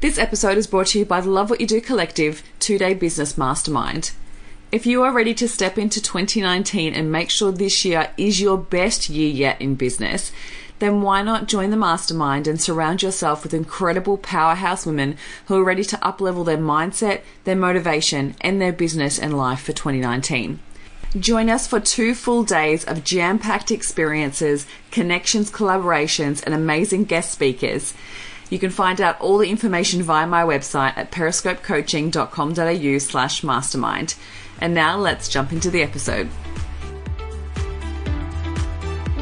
This episode is brought to you by the Love What You Do Collective two day business mastermind. If you are ready to step into 2019 and make sure this year is your best year yet in business, then why not join the mastermind and surround yourself with incredible powerhouse women who are ready to uplevel their mindset, their motivation, and their business and life for 2019. Join us for two full days of jam packed experiences, connections, collaborations, and amazing guest speakers. You can find out all the information via my website at periscopecoaching.com.au slash mastermind. And now let's jump into the episode.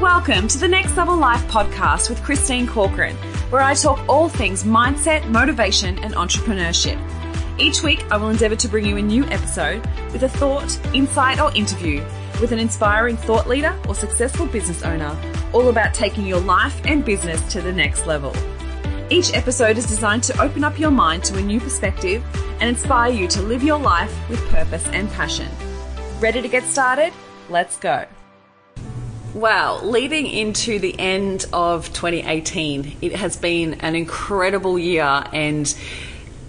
Welcome to the Next Level Life podcast with Christine Corcoran, where I talk all things mindset, motivation, and entrepreneurship. Each week, I will endeavour to bring you a new episode with a thought, insight, or interview with an inspiring thought leader or successful business owner, all about taking your life and business to the next level. Each episode is designed to open up your mind to a new perspective and inspire you to live your life with purpose and passion. Ready to get started? Let's go. Well, leading into the end of 2018, it has been an incredible year and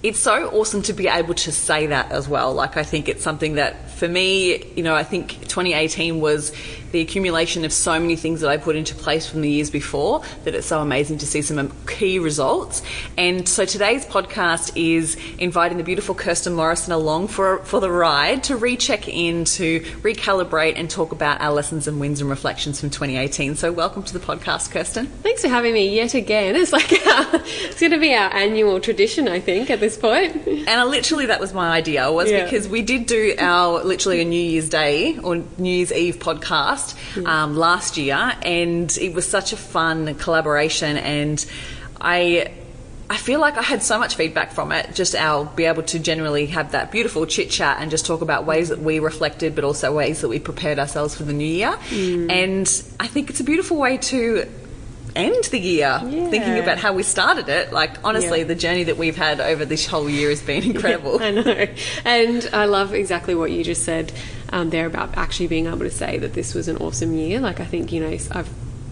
it's so awesome to be able to say that as well. Like, I think it's something that for me, you know, I think 2018 was the accumulation of so many things that I put into place from the years before that it's so amazing to see some um, key results. And so today's podcast is inviting the beautiful Kirsten Morrison along for, for the ride to recheck in, to recalibrate and talk about our lessons and wins and reflections from 2018. So welcome to the podcast, Kirsten. Thanks for having me yet again. It's like our, it's going to be our annual tradition, I think, at this point. And I, literally that was my idea was yeah. because we did do our literally a New Year's Day or New Year's Eve podcast um, last year, and it was such a fun collaboration. And I I feel like I had so much feedback from it. Just our be able to generally have that beautiful chit chat and just talk about ways that we reflected, but also ways that we prepared ourselves for the new year. Mm. And I think it's a beautiful way to end the year yeah. thinking about how we started it. Like, honestly, yeah. the journey that we've had over this whole year has been incredible. Yeah, I know. And I love exactly what you just said um, there about actually being able to say that this was an awesome year. Like, I think, you know, I've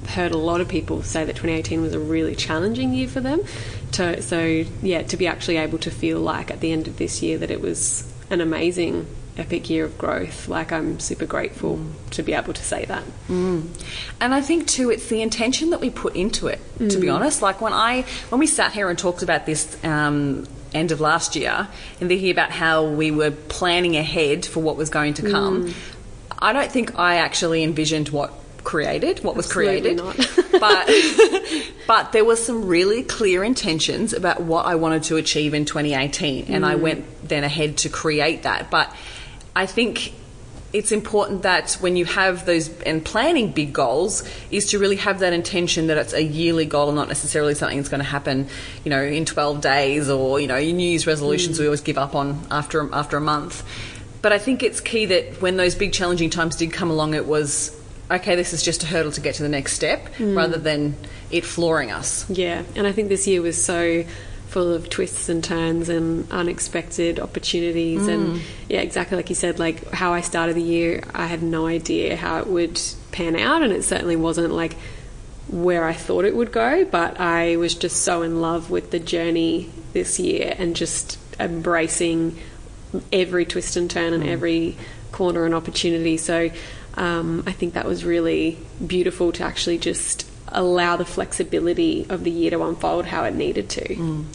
heard a lot of people say that 2018 was a really challenging year for them. To, so, yeah, to be actually able to feel like at the end of this year that it was an amazing epic year of growth. Like I'm super grateful mm. to be able to say that. Mm. And I think too, it's the intention that we put into it. Mm. To be mm. honest, like when I when we sat here and talked about this. Um, end of last year and thinking about how we were planning ahead for what was going to come mm. I don't think I actually envisioned what created, what was created. but but there was some really clear intentions about what I wanted to achieve in 2018 and I mm. went then ahead to create that. But I think it's important that when you have those and planning big goals is to really have that intention that it's a yearly goal and not necessarily something that's going to happen you know in 12 days or you know your new year's resolutions mm. we always give up on after after a month but i think it's key that when those big challenging times did come along it was okay this is just a hurdle to get to the next step mm. rather than it flooring us yeah and i think this year was so full of twists and turns and unexpected opportunities. Mm. And yeah, exactly like you said, like how I started the year, I had no idea how it would pan out, and it certainly wasn't like where I thought it would go. But I was just so in love with the journey this year and just embracing every twist and turn and mm. every corner and opportunity. So um, I think that was really beautiful to actually just allow the flexibility of the year to unfold how it needed to. Mm.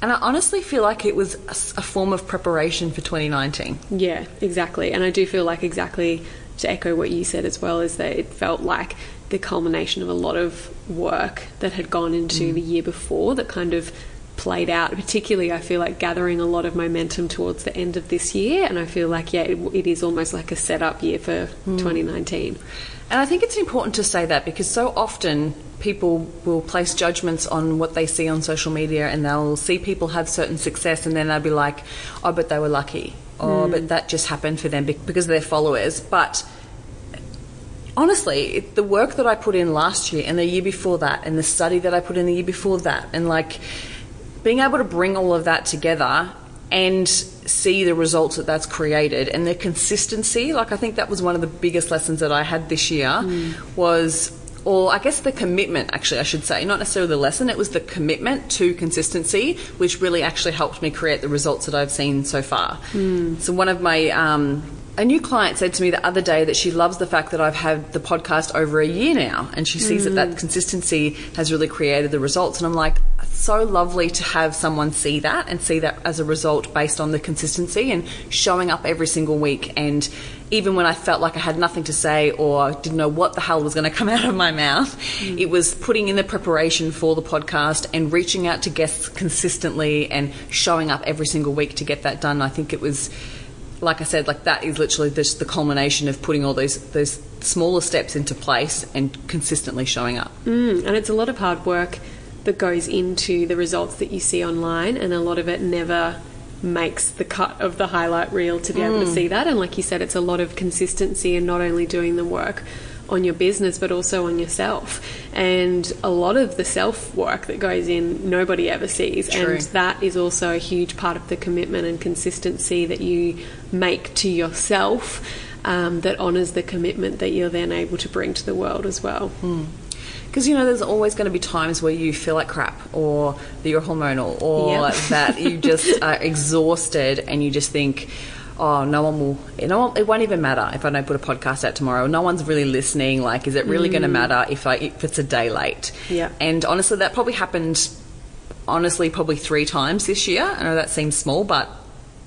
And I honestly feel like it was a, form of preparation for 2019. Yeah, exactly. And I do feel like exactly to echo what you said as well is that it felt like the culmination of a lot of work that had gone into mm. the year before that kind of played out particularly i feel like gathering a lot of momentum towards the end of this year and i feel like yeah it, it is almost like a setup year for mm. 2019 and I think it's important to say that because so often people will place judgments on what they see on social media and they'll see people have certain success and then they'll be like, oh, but they were lucky. Oh, mm. but that just happened for them because of their followers. But honestly, the work that I put in last year and the year before that and the study that I put in the year before that and like being able to bring all of that together and see the results that that's created and the consistency like i think that was one of the biggest lessons that i had this year mm. was or I guess the commitment, actually, I should say, not necessarily the lesson, it was the commitment to consistency, which really actually helped me create the results that I've seen so far. So, one of my, um, a new client said to me the other day that she loves the fact that I've had the podcast over a year now, and she sees that that mm. consistency has really created the results. And I'm like, so lovely to have someone see that and see that as a result based on the consistency and showing up every single week and even when I felt like I had nothing to say or didn't know what the hell was going to come out of my mouth, mm. it was putting in the preparation for the podcast and reaching out to guests consistently and showing up every single week to get that done. I think it was, like I said, like that is literally just the culmination of putting all those those smaller steps into place and consistently showing up. Mm, and it's a lot of hard work that goes into the results that you see online, and a lot of it never makes the cut of the highlight reel to be able to see that. And like you said, it's a lot of consistency and not only doing the work on your business but also on yourself. And a lot of the self work that goes in, nobody ever sees. True. And that is also a huge part of the commitment and consistency that you make to yourself. Um, that honors the commitment that you're then able to bring to the world as well. Because you know, there's always going to be times where you feel like crap, or that you're hormonal, or Yep. that you just are exhausted, and you just think, "Oh, no one will. No one, it won't even matter if I don't put a podcast out tomorrow. No one's really listening. Like, is it really going to mm. matter if I if it's a day late?" Yeah. And honestly, that probably happened. Honestly, probably three times this year. I know that seems small, but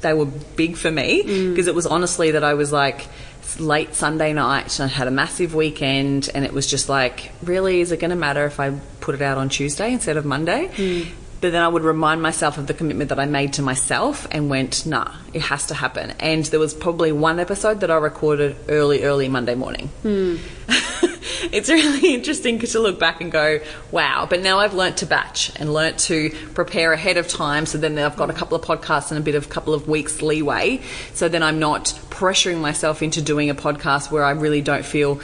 they were big for me mm. because it was honestly that I was like late Sunday night and I had a massive weekend and it was just like really is it going to matter if I put it out on Tuesday instead of Monday mm. But then I would remind myself of the commitment that I made to myself and went nah it has to happen and there was probably one episode that I recorded early early Monday morning hmm. it's really interesting to look back and go, wow. But now I've learnt to batch and learnt to prepare ahead of time. So then I've got a couple of podcasts and a bit of couple of weeks leeway. So then I'm not pressuring myself into doing a podcast where I really don't feel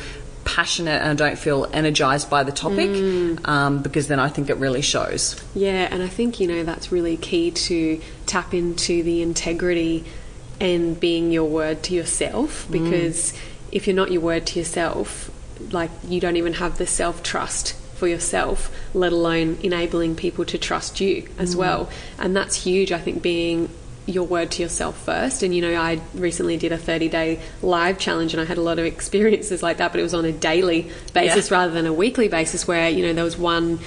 passionate and I don't feel energized by the topic mm. um, because then I think it really shows. Yeah, and I think, you know, that's really key to tap into the integrity and being your word to yourself mm. because if you're not your word to yourself, like you don't even have the self trust for yourself, let alone enabling people to trust you as mm. well. And that's huge, I think, being your word to yourself first. And you know, I recently did a 30 day live challenge and I had a lot of experiences like that, but it was on a daily basis Yeah. rather than a weekly basis where, you know, there was one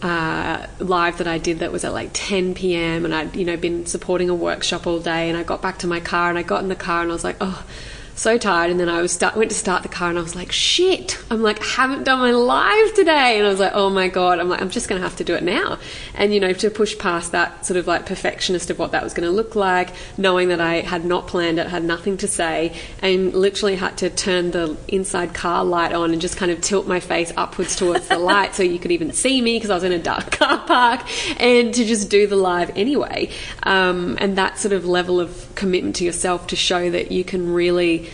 uh, live that I did that was at like 10 p.m. and I'd you know been supporting a workshop all day and I got back to my car and I got in the car and I was like oh so tired and then I was start, went to start the car and I was like shit I'm like haven't done my live today. And I was like oh my god I'm like I'm just gonna have to do it now. And you know to push past that sort of like perfectionist of what that was going to look like knowing that I had not planned it had nothing to say and literally had to turn the inside car light on and just kind of tilt my face upwards towards the light so you could even see me because I was in a dark car park and to just do the live anyway. Um, and that sort of level of commitment to yourself to show that you can really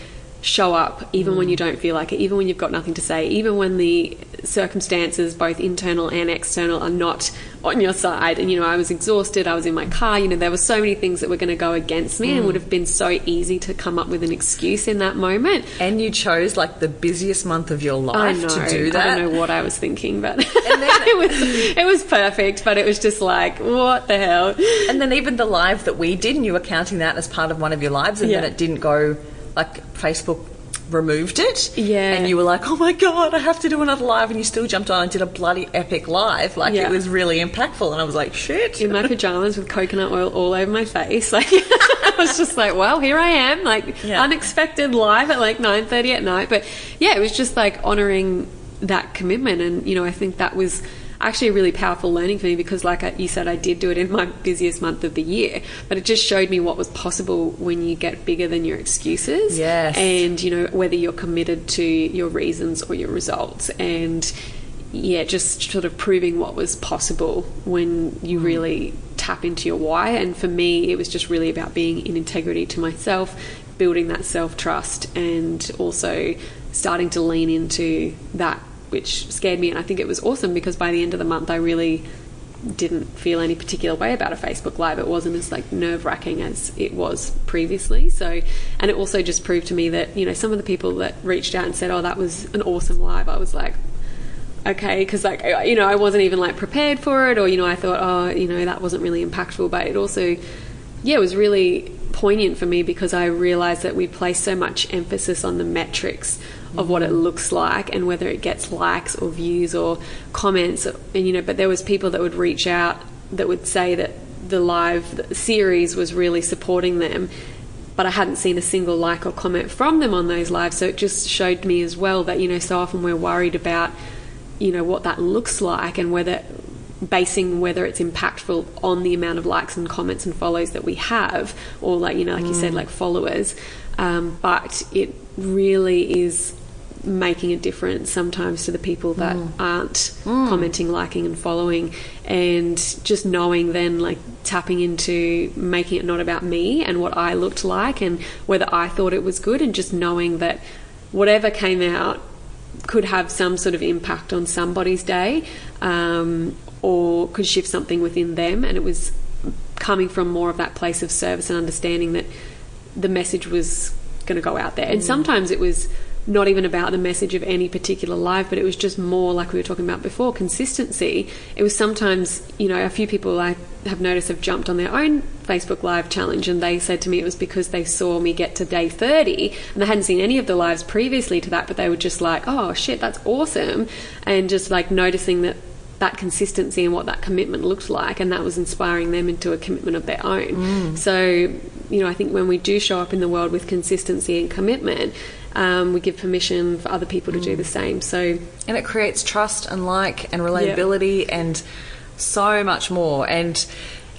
show up even when mm. you don't feel like it, even when you've got nothing to say, even when the circumstances, both internal and external, are not on your side. And you know, I was exhausted, I was in my car, you know, there were so many things that were going to go against me and it would have been so easy to come up with an excuse in that moment. And you chose like the busiest month of your life know. to do that. I don't know what I was thinking, but it was it was perfect. But it was just like, what the hell? And then even the live that we did, and you were counting that as part of one of your lives, and then it didn't go like Facebook removed it. Yeah. And you were like, oh my God, I have to do another live. And you still jumped on and did a bloody epic live. Like Yeah. it was really impactful. And I was like, shit. in my pajamas with coconut oil all over my face. Like I was just like, well, here I am, like Yeah. unexpected live at like nine thirty at night. But yeah, it was just like honoring that commitment, and you know, I think that was actually a really powerful learning for me because, like you said, I did do it in my busiest month of the year, but it just showed me what was possible when you get bigger than your excuses. Yes. and you know whether you're committed to your reasons or your results, and yeah, just sort of proving what was possible when you mm. really tap into your why. And for me, it was just really about being in integrity to myself, building that self trust, and also starting to lean into that which scared me. And I think it was awesome because by the end of the month, I really didn't feel any particular way about a Facebook Live. It wasn't as like nerve wracking as it was previously. So, and it also just proved to me that you know some of the people that reached out and said, "Oh, that was an awesome live," I was like, okay, because like you know I wasn't even like prepared for it, or you know I thought, oh, you know that wasn't really impactful, but it also, yeah, it was really poignant for me because I realized that we place so much emphasis on the metrics of what it looks like and whether it gets likes or views or comments. And you know but there was people that would reach out that would say that the live series was really supporting them but I hadn't seen a single like or comment from them on those lives. So it just showed me as well that you know so often we're worried about you know what that looks like and whether basing whether it's impactful on the amount of likes and comments and follows that we have or like you know like mm. you said like followers. Um, but it really is making a difference sometimes to the people that mm. aren't mm. commenting liking and following and just knowing then like tapping into making it not about me and what I looked like and whether I thought it was good and just knowing that whatever came out could have some sort of impact on somebody's day um, or could shift something within them. And it was coming from more of that place of service and understanding that the message was going to go out there. And mm. sometimes it was not even about the message of any particular live, but it was just more like we were talking about before consistency. It was sometimes, you know, a few people I have noticed have jumped on their own Facebook Live challenge and they said to me it was because they saw me get to day 30 and they hadn't seen any of the lives previously to that, but they were just like, oh shit, that's awesome. And just like noticing that that consistency and what that commitment looked like, and that was inspiring them into a commitment of their own. Mm. So, you know, I think when we do show up in the world with consistency and commitment, um, we give permission for other people to do the same. So, and it creates trust and like and relatability and so much more. And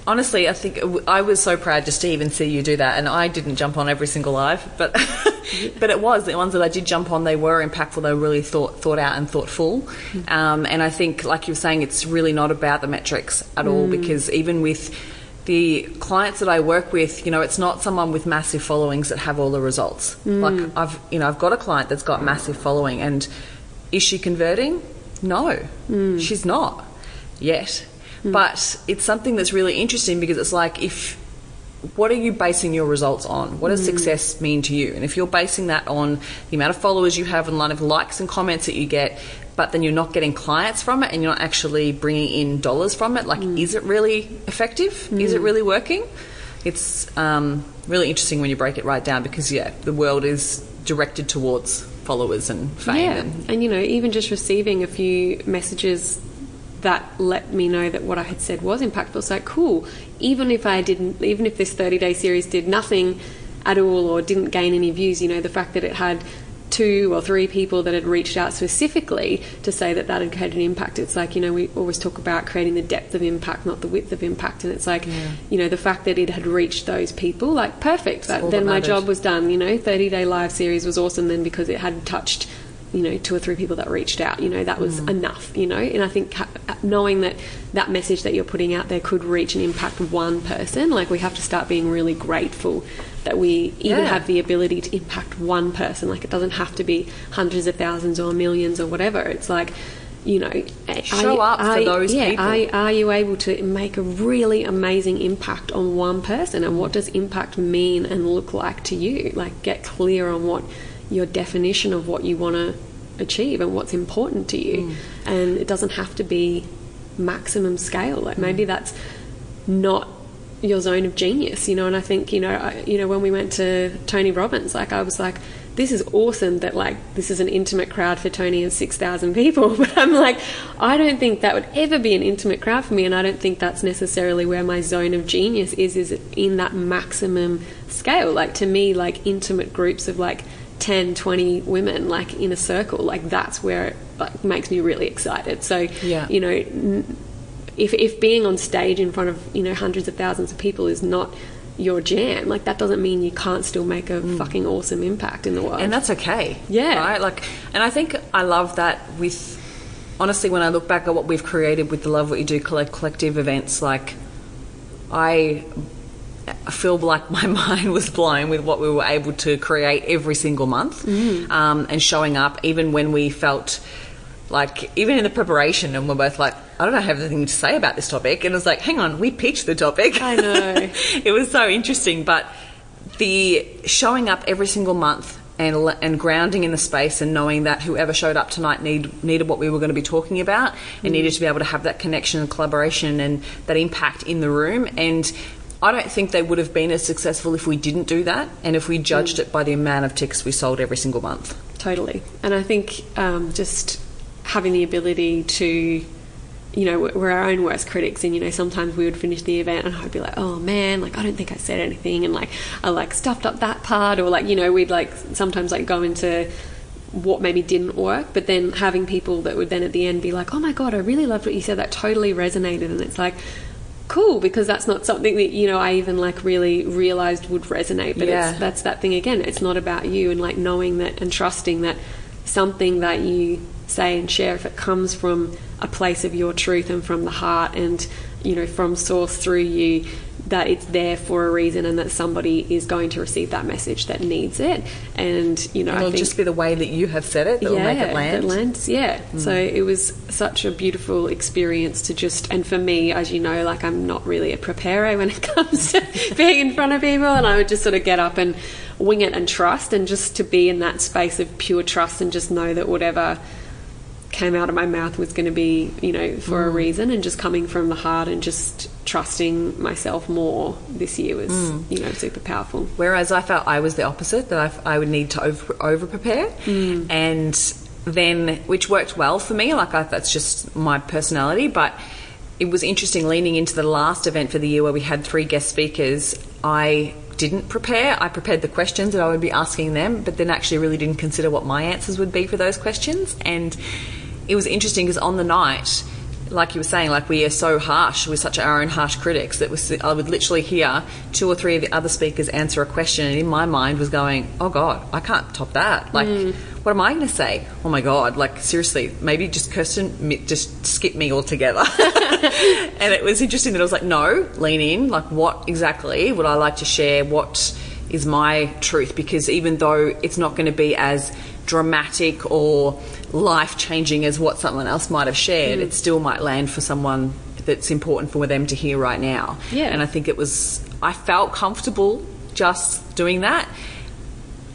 honestly, I think I was so proud just to even see you do that. And I didn't jump on every single live, but but it was the ones that I did jump on. They were impactful. They were really thought thought out and thoughtful. Mm. Um, and I think, like you were saying, it's really not about the metrics at mm. all because even with the clients that I work with, you know, it's not someone with massive followings that have all the results. Mm. Like I've, you know, I've got a client that's got massive following, and is she converting? No, mm. she's not yet. Mm. But it's something that's really interesting because it's like if what are you basing your results on? What does mm. success mean to you? And if you're basing that on the amount of followers you have and the amount of likes and comments that you get, but then you're not getting clients from it and you're not actually bringing in dollars from it. Like, mm. is it really effective? Mm. Is it mm. really working? It's um, really interesting when you break it right down because, yeah, the world is directed towards followers and fame. Yeah. And, and you know, even just receiving a few messages that let me know that what I had said was impactful. So, cool. Even if I didn't, even if this 30 day series did nothing at all or didn't gain any views, you know, the fact that it had two or three people that had reached out specifically to say that that had had an impact. It's like, you know, we always talk about creating the depth of impact, not the width of impact. And it's like, yeah. you know, the fact that it had reached those people, like, perfect. That, then my job was done, you know, 30 day live series was awesome then because it had touched you know two or three people that reached out you know that was mm. enough you know and i think knowing that that message that you're putting out there could reach and impact one person like we have to start being really grateful that we even yeah. have the ability to impact one person. Like it doesn't have to be hundreds of thousands or millions or whatever. It's like, you know, show are, up are, for those yeah, people. Are, are you able to make a really amazing impact on one person? And what does impact mean and look like to you? Like get clear on what your definition of what you want to achieve and what's important to you. Mm. And it doesn't have to be maximum scale. Like maybe mm. that's not your zone of genius, you know. And I think, you know, I, you know, when we went to Tony Robbins, like I was like, this is awesome that like this is an intimate crowd for Tony and six thousand people. But I'm like, I don't think that would ever be an intimate crowd for me, and I don't think that's necessarily where my zone of genius is. Is in that maximum scale? Like to me, like intimate groups of like 10, 20 women, like in a circle, like that's where it like, makes me really excited. So, yeah. you know. N- if, if being on stage in front of you know hundreds of thousands of people is not your jam like that doesn't mean you can't still make a mm. fucking awesome impact in the world and that's okay yeah right like and i think i love that with honestly when i look back at what we've created with the love what you do collect, collective events like i feel like my mind was blown with what we were able to create every single month mm. um, and showing up even when we felt like even in the preparation and we're both like i don't know have anything to say about this topic. And it was like hang on we pitched the topic. I know. It was so interesting but the showing up every single month and and grounding in the space and knowing that whoever showed up tonight need, needed what we were going to be talking about and needed to be able to have that connection and collaboration and that impact in the room. And I don't think they would have been as successful if we didn't do that and if we judged it by the amount of tickets we sold every single month. Totally. And I think um, just having the ability to you know, we're our own worst critics, and you know, sometimes we would finish the event and I'd be like, oh man, like I don't think I said anything, and like I like stuffed up that part, or like you know, we'd like sometimes like go into what maybe didn't work, but then having people that would then at the end be like, oh my god, I really loved what you said, that totally resonated, and it's like cool because that's not something that you know I even like really realized would resonate but Yeah. it's that's that thing again. It's not about you and like knowing that and trusting that something that you say and share if it comes from a place of your truth and from the heart and you know from source through you that it's there for a reason and that somebody is going to receive that message that needs it and you know And it'll think just be the way that you have said it that will make it land. lands, yeah. Mm. So it was such a beautiful experience to just, and for me, as you know, like I'm not really a preparer when it comes to being in front of people, and I would just sort of get up and wing it and trust, and just to be in that space of pure trust and just know that whatever came out of my mouth was going to be, you know, for a mm. reason, and just coming from the heart and just trusting myself more this year was, mm. you know, super powerful. Whereas I felt I was the opposite, that I, I would need to over, over prepare. Mm. And then, which worked well for me, like I, that's just my personality. But it was interesting leaning into the last event for the year where we had three guest speakers. I didn't prepare. I prepared the questions that I would be asking them, but then actually really didn't consider what my answers would be for those questions. And it was interesting because on the night, like you were saying, like we are so harsh, we're such our own harsh critics that was, I would literally hear two or three of the other speakers answer a question, and in my mind was going, "Oh God, I can't top that." Like, mm. what am I going to say? Oh my God, like seriously, maybe just Kirsten, just skip me altogether. and it was interesting that I was like, "No, lean in. Like, what exactly would I like to share? What is my truth?" Because even though it's not going to be as dramatic or life changing as what someone else might have shared, it still might land for someone that's important for them to hear right now. Yeah. And I think it was, I felt comfortable just doing that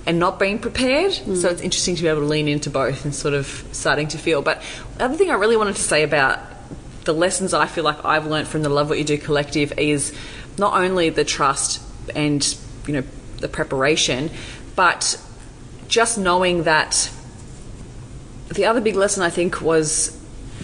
and not being prepared. Mm. So it's interesting to be able to lean into both and sort of starting to feel. But the other thing I really wanted to say about the lessons I feel like I've learned from the Love What You Do collective is not only the trust and, you know, the preparation, but just knowing that the other big lesson I think was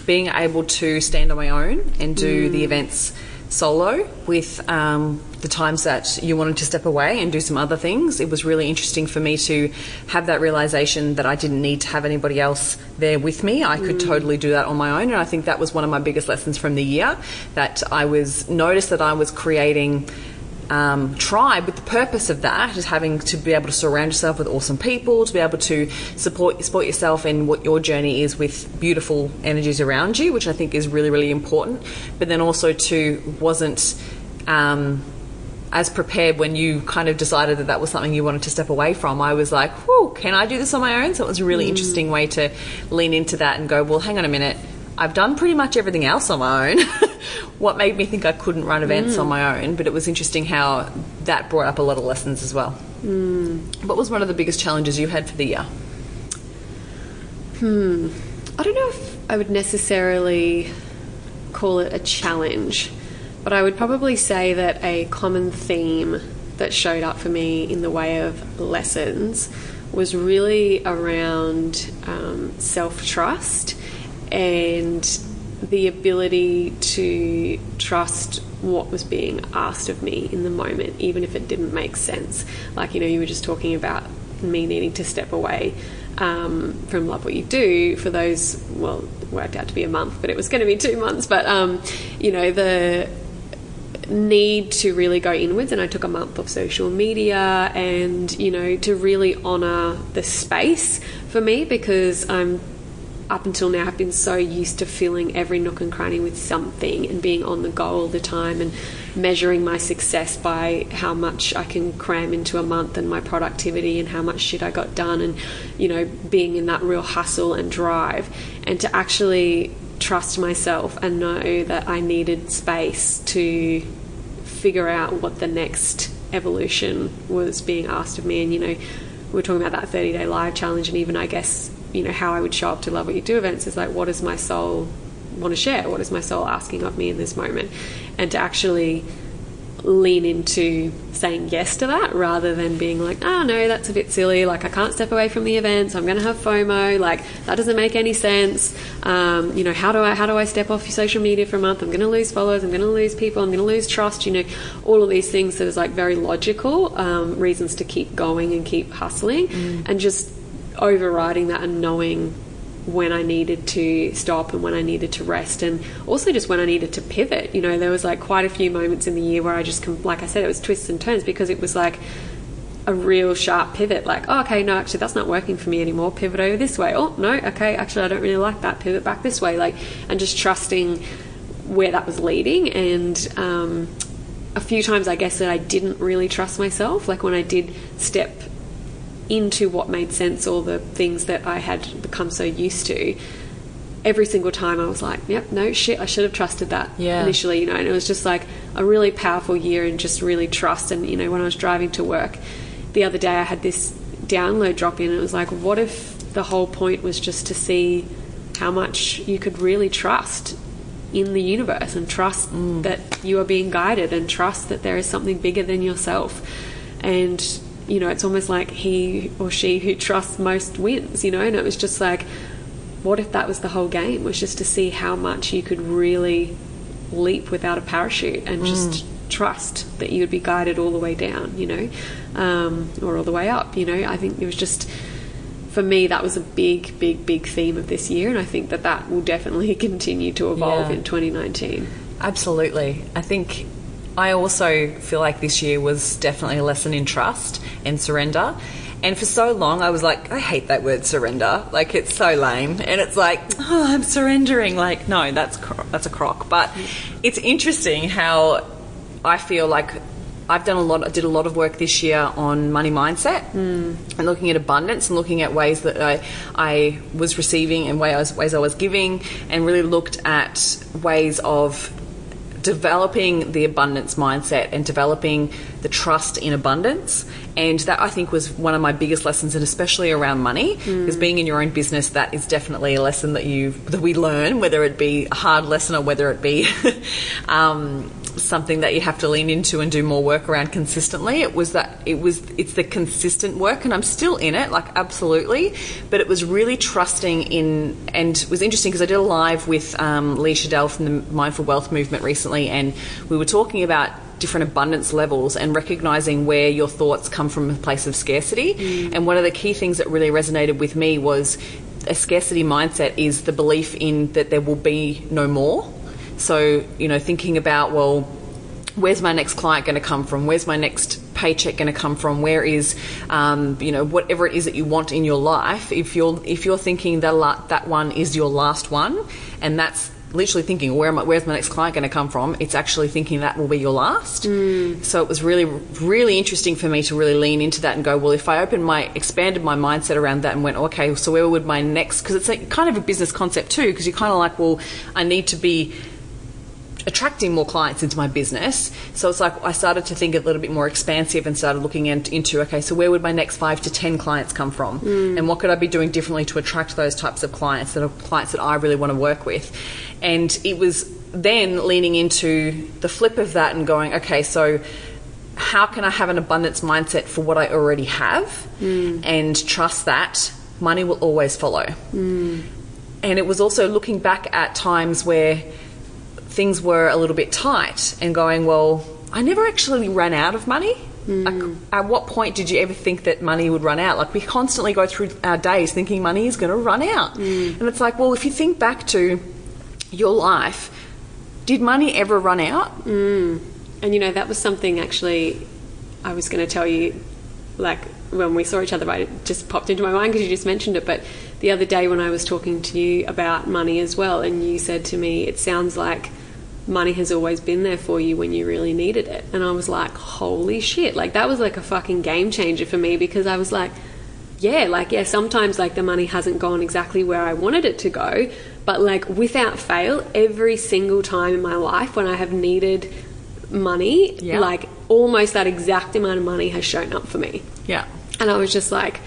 being able to stand on my own and do the events solo with um, the times that you wanted to step away and do some other things. It was really interesting for me to have that realization that I didn't need to have anybody else there with me. I could totally do that on my own, and I think that was one of my biggest lessons from the year. That I was noticed that I was creating um, tribe with the purpose of that is having to be able to surround yourself with awesome people, to be able to support support yourself in what your journey is with beautiful energies around you, which I think is really really important. But then also to wasn't um, as prepared when you kind of decided that that was something you wanted to step away from. I was like, "Whoa, can I do this on my own?" So it was a really interesting way to lean into that and go, "Well, hang on a minute." I've done pretty much everything else on my own. what made me think I couldn't run events on my own? But it was interesting how that brought up a lot of lessons as well. What was one of the biggest challenges you had for the year? Hmm. I don't know if I would necessarily call it a challenge, but I would probably say that a common theme that showed up for me in the way of lessons was really around um, self trust and the ability to trust what was being asked of me in the moment, even if it didn't make sense. Like, you know, you were just talking about me needing to step away um, from Love What You Do for those, well, worked out to be a month, but it was going to be two months. But, um, you know, the need to really go inwards and I took a month of social media and you know to really honor the space for me because I'm up until now I've been so used to filling every nook and cranny with something and being on the go all the time and measuring my success by how much I can cram into a month and my productivity and how much shit I got done and you know being in that real hustle and drive. And to actually trust myself and know that I needed space to figure out what the next evolution was being asked of me. And you know we are talking about that 30 day live challenge, and even I guess you know how I would show up to Love What You Do events is like, what does my soul want to share? What is my soul asking of me in this moment? And to actually lean into saying yes to that rather than being like, oh no, that's a bit silly. Like, I can't step away from the event, so I'm going to have FOMO. Like, that doesn't make any sense. Um, you know, how do I how do I step off your social media for a month? I'm going to lose followers. I'm going to lose people. I'm going to lose trust. You know, all of these things that is like very logical um, reasons to keep going and keep hustling, mm. and just overriding that and knowing when I needed to stop and when I needed to rest, and also just when I needed to pivot. You know, there was like quite a few moments in the year where I just, like I said, it was twists and turns because it was like a real sharp pivot. Like, oh, okay, no, actually, that's not working for me anymore. Pivot over this way. Oh, no, okay, actually, I don't really like that. Pivot back this way. Like, and just trusting where that was leading. And um, a few times, I guess that I didn't really trust myself. Like when I did step into what made sense or the things that I had become so used to, every single time I was like, yep, no shit, I should have trusted that yeah. initially, you know, and it was just like a really powerful year and just really trust. And, you know, when I was driving to work the other day, I had this download drop in, and it was like, what if the whole point was just to see how much you could really trust in the universe and trust mm. that you are being guided and trust that there is something bigger than yourself. And you know, it's almost like he or she who trusts most wins, you know, and it was just like, what if that was the whole game? Was just to see how much you could really leap without a parachute and just mm. trust that you would be guided all the way down, you know, um, or all the way up, you know. I think it was just, for me, that was a big, big, big theme of this year, and I think that that will definitely continue to evolve yeah. in 2019. Absolutely. I think I also feel like this year was definitely a lesson in trust and surrender. And for so long, I was like, I hate that word surrender. Like, it's so lame. And it's like, oh, I'm surrendering. Like, no, that's that's a crock. But it's interesting how I feel like I've done a lot. I did a lot of work this year on money mindset mm. and looking at abundance and looking at ways that I, I was receiving and ways, ways I was giving, and really looked at ways of developing the abundance mindset and developing the trust in abundance. And that I think was one of my biggest lessons, and especially around money, mm. because being in your own business, that is definitely a lesson that you that we learn, whether it be a hard lesson or whether it be um, something that you have to lean into and do more work around consistently. It was that it was it's the consistent work, and I'm still in it, like absolutely. But it was really trusting in, and was interesting because I did a live with um, Lee Shadell from the Mindful Wealth Movement recently, and we were talking about different abundance levels and recognizing where your thoughts come from a place of scarcity. Mm. And one of the key things that really resonated with me was a scarcity mindset is the belief in that there will be no more so, you know, thinking about, well, where's my next client going to come from? Where's my next paycheck going to come from? Where is, um, you know, whatever it is that you want in your life? If you're if you're thinking that la- that one is your last one, and that's literally thinking where I, where's my next client going to come from it's actually thinking that will be your last mm. so it was really really interesting for me to really lean into that and go well if i opened my expanded my mindset around that and went okay so where would my next because it's like kind of a business concept too because you're kind of like well i need to be attracting more clients into my business. So it's like I started to think a little bit more expansive and started looking into okay, so where would my next five to ten clients come from, mm. and what could I be doing differently to attract those types of clients that are clients that I really want to work with, and it was then leaning into the flip of that and going okay, so how can I have an abundance mindset for what I already have mm. and trust that money will always follow. Mm. And it was also looking back at times where things were a little bit tight and going, well, I never actually ran out of money. Mm. Like, at what point did you ever think that money would run out? Like, we constantly go through our days thinking money is going to run out. Mm. And it's like, well, if you think back to your life, did money ever run out? Mm. And you know, that was something actually I was going to tell you, like, when we saw each other, right? It just popped into my mind because you just mentioned it. But the other day when I was talking to you about money as well, and you said to me, it sounds like money has always been there for you when you really needed it. And I was like, holy shit. Like, that was like a fucking game changer for me because I was like, yeah, like, yeah, sometimes like the money hasn't gone exactly where I wanted it to go. But like, without fail, every single time in my life when I have needed money, yeah. like, almost that exact amount of money has shown up for me. Yeah. And I was just like,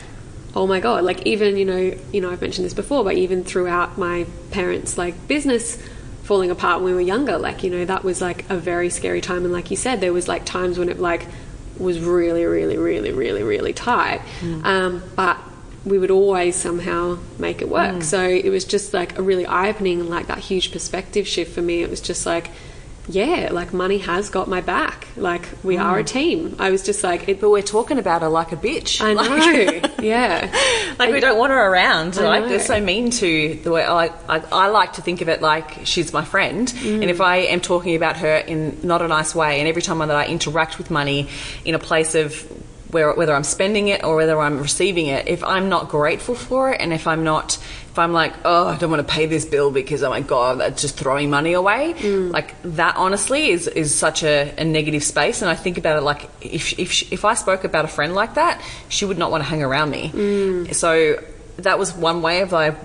oh my god like even you know you know I've mentioned this before but even throughout my parents like business falling apart when we were younger. Like you know that was like a very scary time. And like you said there was like times when it like was really really really really really tight. Mm. um, but we would always somehow make it work. Mm. so it was just like a really eye-opening and like that huge perspective shift for me. It was just like yeah like money has got my back like we are Mm. a team I was just like it But we're talking about her like a bitch. I Like- know yeah like we don't want her around. I Like know. they're so mean to the way I, I, I like to think of it like she's my friend, Mm. and if I am talking about her in not a nice way, and every time that I interact with money in a place of where whether I'm spending it or whether I'm receiving it, if I'm not grateful for it, and if I'm not, if I'm like, oh, I don't want to pay this bill because oh my god, that's just throwing money away, Mm. like that honestly is is such a, a negative space, and I think about it like if if she, if I spoke about a friend like that, she would not want to hang around me. Mm. So that was one way of, I,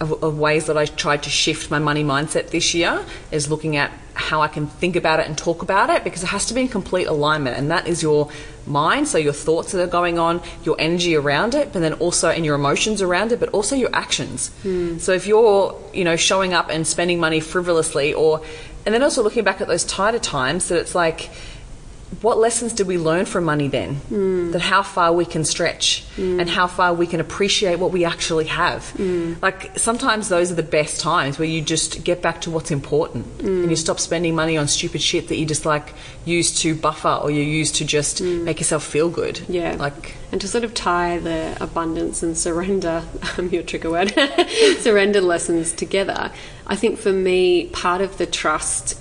of, of ways that I tried to shift my money mindset this year is looking at how I can think about it and talk about it because it has to be in complete alignment and that is your mind so your thoughts that are going on your energy around it but then also and your emotions around it but also your actions. Hmm. So if you're you know showing up and spending money frivolously or and then also looking back at those tighter times that it's like what lessons did we learn from money then? Hmm. That how far we can stretch hmm. and how far we can appreciate what we actually have. Hmm. Like sometimes those are the best times where you just get back to what's important and you stop spending money on stupid shit that you just like use to buffer or you use to just make yourself feel good. Yeah. Like and to sort of tie the abundance and surrender, um, your trigger word, surrender lessons together, I think for me, part of the trust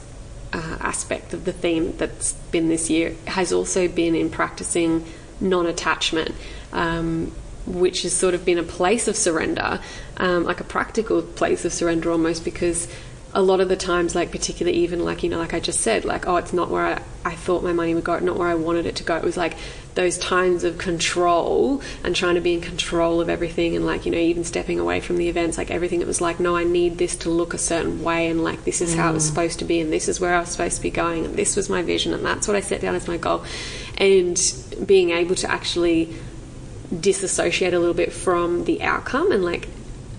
uh, aspect of the theme that's been this year has also been in practicing non attachment. Um, which has sort of been a place of surrender, um, like a practical place of surrender almost, because a lot of the times, like particularly even like you know, like I just said, like oh, it's not where I, I thought my money would go, not where I wanted it to go. It was like those times of control and trying to be in control of everything, and like you know, even stepping away from the events, like everything. It was like, no, I need this to look a certain way, and like this is how it was mm. supposed to be, and this is where I was supposed to be going, and this was my vision, and that's what I set down as my goal, and being able to actually disassociate a little bit from the outcome and like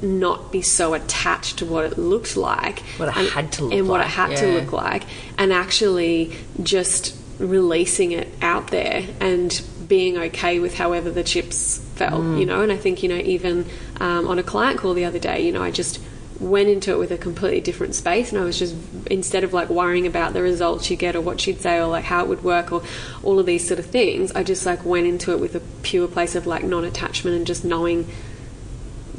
not be so attached to what it looked like What it and, had to look like and what it had to look like and actually just releasing it out there and being okay with however the chips fell Mm. you know and i think you know even um, on a client call the other day you know i just went into it with a completely different space and i was just instead of like worrying about the results you get or what she'd say or like how it would work or all of these sort of things i just like went into it with a pure place of like non-attachment and just knowing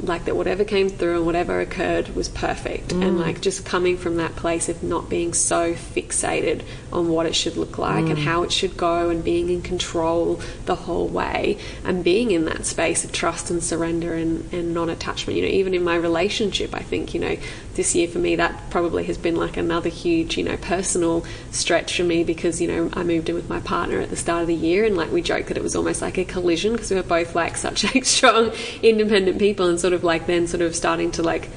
like that whatever came through and whatever occurred was perfect. And mm. like just coming from that place of not being so fixated on what it should look like and mm. how it should go and being in control the whole way and being in that space of trust and surrender and, and non-attachment. You know even in my relationship i think you know this year for me that probably has been like another huge you know personal stretch for me because you know i moved in with my partner at the start of the year and like we joked that it was almost like a collision because we were both like such like strong independent people and sort of like then sort of starting to like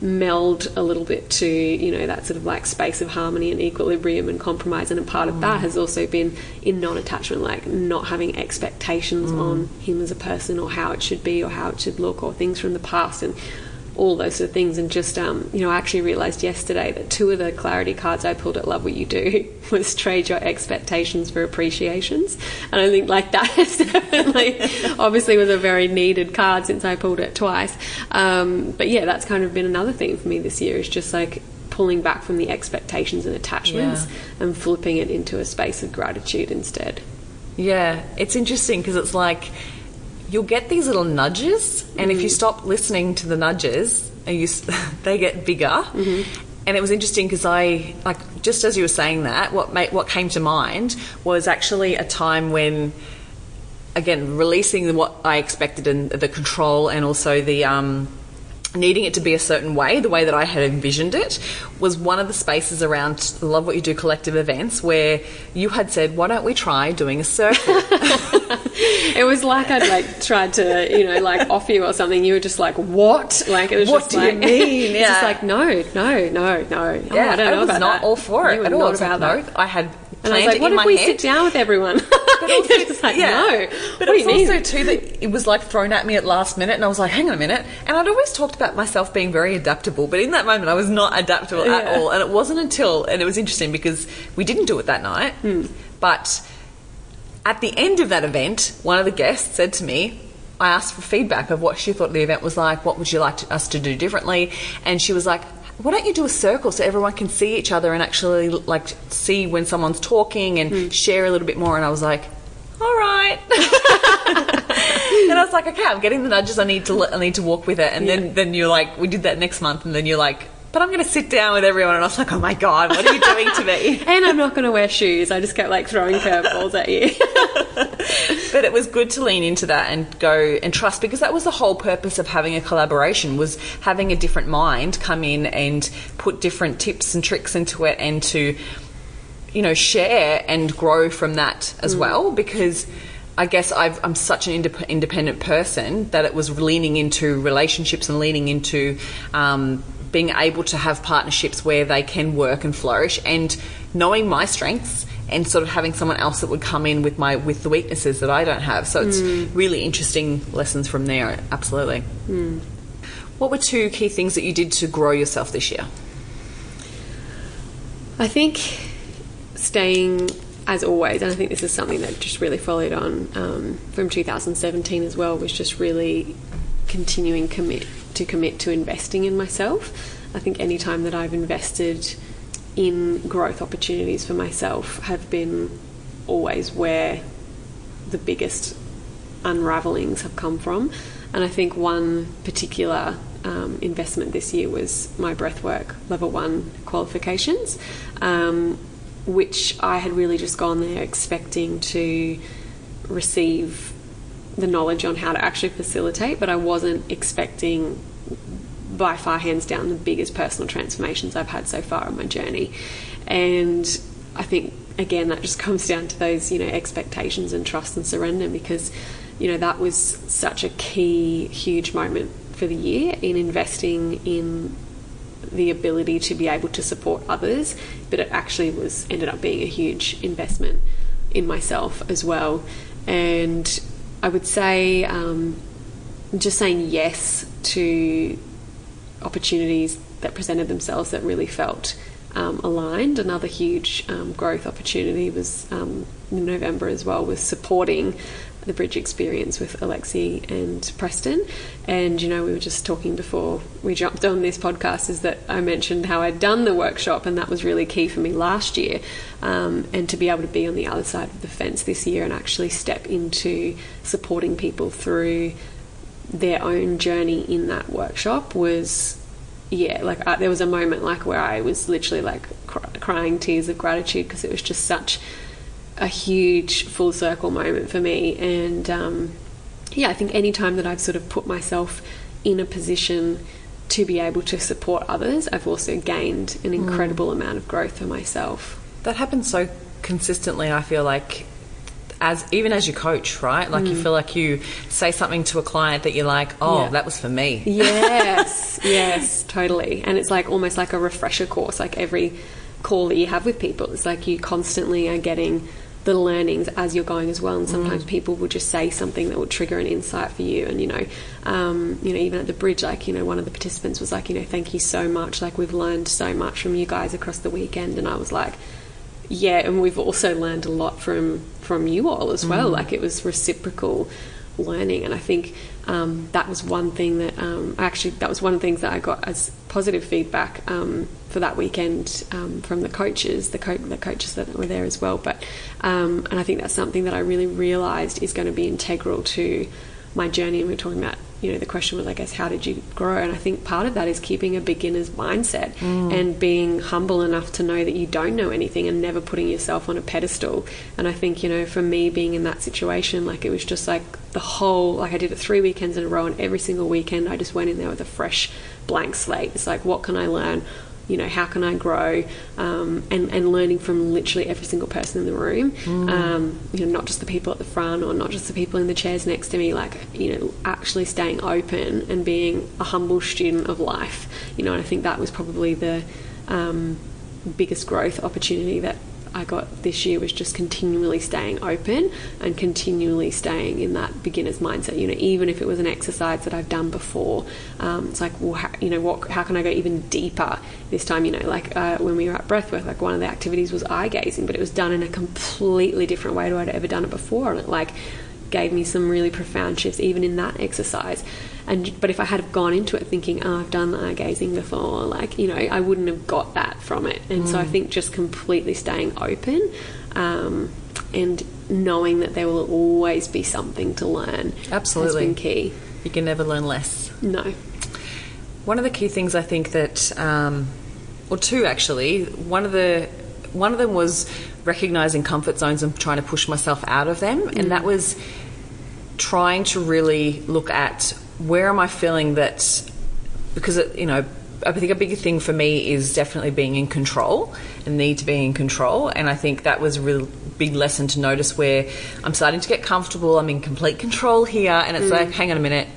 meld a little bit to you know that sort of like space of harmony and equilibrium and compromise. And a part of that mm. has also been in non-attachment like not having expectations mm. on him as a person or how it should be or how it should look or things from the past. And all those sort of things and just um, you know I actually realized yesterday that two of the clarity cards I pulled at Love What You Do was trade your expectations for appreciations. And I think like that is definitely obviously was a very needed card since I pulled it twice. Um, but yeah that's kind of been another thing for me this year is just like pulling back from the expectations and attachments Yeah. and flipping it into a space of gratitude instead. Yeah, it's interesting because it's like you'll get these little nudges, and if you stop listening to the nudges, and you, they get bigger. And it was interesting because I, like, just as you were saying that, what made, what came to mind was actually a time when, again, releasing what I expected and the control, and also the um, needing it to be a certain way, the way that I had envisioned it, was one of the spaces around Love What You Do collective events where you had said, why don't we try doing a circle? It was like I'd like tried to, you know, like offer you or something. You were just like, "What?" Like it was What just do you mean? it's just like, no, no, no, no. Oh, yeah, I don't know was about not that. all for it You were at all. not I was like, about no, that. I had And I was like, "What if we head. sit down with everyone?" But also, like, no. But What it was also too that it was like thrown at me at last minute, and I was like, "Hang on a minute." And I'd always talked about myself being very adaptable, but in that moment, I was not adaptable at all. And it wasn't until, and it was interesting because we didn't do it that night, Hmm. but at the end of that event, one of the guests said to me. I asked for feedback of what she thought the event was like. What would you like to, us to do differently? And she was like, "Why don't you do a circle so everyone can see each other and actually like see when someone's talking and Hmm. share a little bit more?" And I was like, "All right." and I was like, "Okay, I'm getting the nudges. I need to I need to walk with it." And then then you're like, "We did that next month," and then you're like, "But I'm going to sit down with everyone." And I was like, "Oh my god, what are you doing to me?" and I'm not going to wear shoes. I just kept like throwing curveballs at you. but it was good to lean into that and go and trust because that was the whole purpose of having a collaboration was having a different mind come in and put different tips and tricks into it and to you know share and grow from that as well because I guess I've, I'm such an indep- independent person that it was leaning into relationships and leaning into um, being able to have partnerships where they can work and flourish and knowing my strengths and sort of having someone else that would come in with my with the weaknesses that I don't have. So it's really interesting lessons from there. Absolutely. What were two key things that you did to grow yourself this year? I think staying as always, and I think this is something that just really followed on um, from 2017 as well, was just really continuing commit to commit to investing in myself. I think any time that I've invested in growth opportunities for myself have been always where the biggest unravelings have come from. And I think one particular um, investment this year was my breathwork level one qualifications, um, which I had really just gone there expecting to receive the knowledge on how to actually facilitate, but I wasn't expecting by far hands down the biggest personal transformations I've had so far on my journey. And I think again that just comes down to those, you know, expectations and trust and surrender because, you know, that was such a key, huge moment for the year in investing in the ability to be able to support others, but it actually was ended up being a huge investment in myself as well. And I would say um, just saying yes to opportunities that presented themselves that really felt um, aligned. Another huge um, growth opportunity was um, in November as well, was supporting the bridge experience with Alexi and Preston. And you know, we were just talking before we jumped on this podcast, is that I mentioned how I'd done the workshop, and that was really key for me last year. Um, and to be able to be on the other side of the fence this year and actually step into supporting people through their own journey in that workshop was yeah like I, there was a moment like where i was literally like cry, crying tears of gratitude because it was just such a huge full circle moment for me and um, yeah i think any time that i've sort of put myself in a position to be able to support others i've also gained an incredible amount of growth for myself That happens so consistently. I feel like, as even as you coach, right? Like you feel like you say something to a client that you're like, oh, Yeah. that was for me. yes, yes, totally. And it's like almost like a refresher course, like every call that you have with people. It's like you constantly are getting the learnings as you're going as well. And sometimes people will just say something that will trigger an insight for you. And you know, um, you know, even at the bridge, like you know, one of the participants was like, you know, thank you so much. Like we've learned so much from you guys across the weekend. And I was like, yeah, and we've also learned a lot from from you all as well. Like it was reciprocal learning, and I think um, that was one thing that um, actually that was one of the things that I got as positive feedback um, for that weekend um, from the coaches, the, co- the coaches that were there as well. But um, and I think that's something that I really realised is going to be integral to my journey. And we we're talking about, you know, the question was, I guess, how did you grow? And I think part of that is keeping a beginner's mindset and being humble enough to know that you don't know anything and never putting yourself on a pedestal. And I think, you know, for me being in that situation, like it was just like the whole, like I did it three weekends in a row, and every single weekend I just went in there with a fresh blank slate. It's like, what can I learn? You know how can I grow um, and and learning from literally every single person in the room. Um, you know not just the people at the front or not just the people in the chairs next to me like you know actually staying open and being a humble student of life. You know and I think that was probably the um, biggest growth opportunity that I got this year was just continually staying open and continually staying in that beginner's mindset. You know, even if it was an exercise that I've done before, um, it's like, well, how, you know, what? How can I go even deeper this time? You know, like uh, when we were at Breathwork, like one of the activities was eye gazing, but it was done in a completely different way to what I'd ever done it before, and it like gave me some really profound shifts even in that exercise and but if I had gone into it thinking oh I've done eye gazing before like you know I wouldn't have got that from it and mm. so I mm. think just completely staying open um, and knowing that there will always be something to learn absolutely has been key you can never learn less no one of the key things I think that um, or two actually one of the one of them was recognizing comfort zones and trying to push myself out of them mm. and that was trying to really look at where am I feeling that because it, you know I think a big thing for me is definitely being in control and need to be in control and I think that was a real big lesson to notice where I'm starting to get comfortable I'm in complete control here and it's mm. like hang on a minute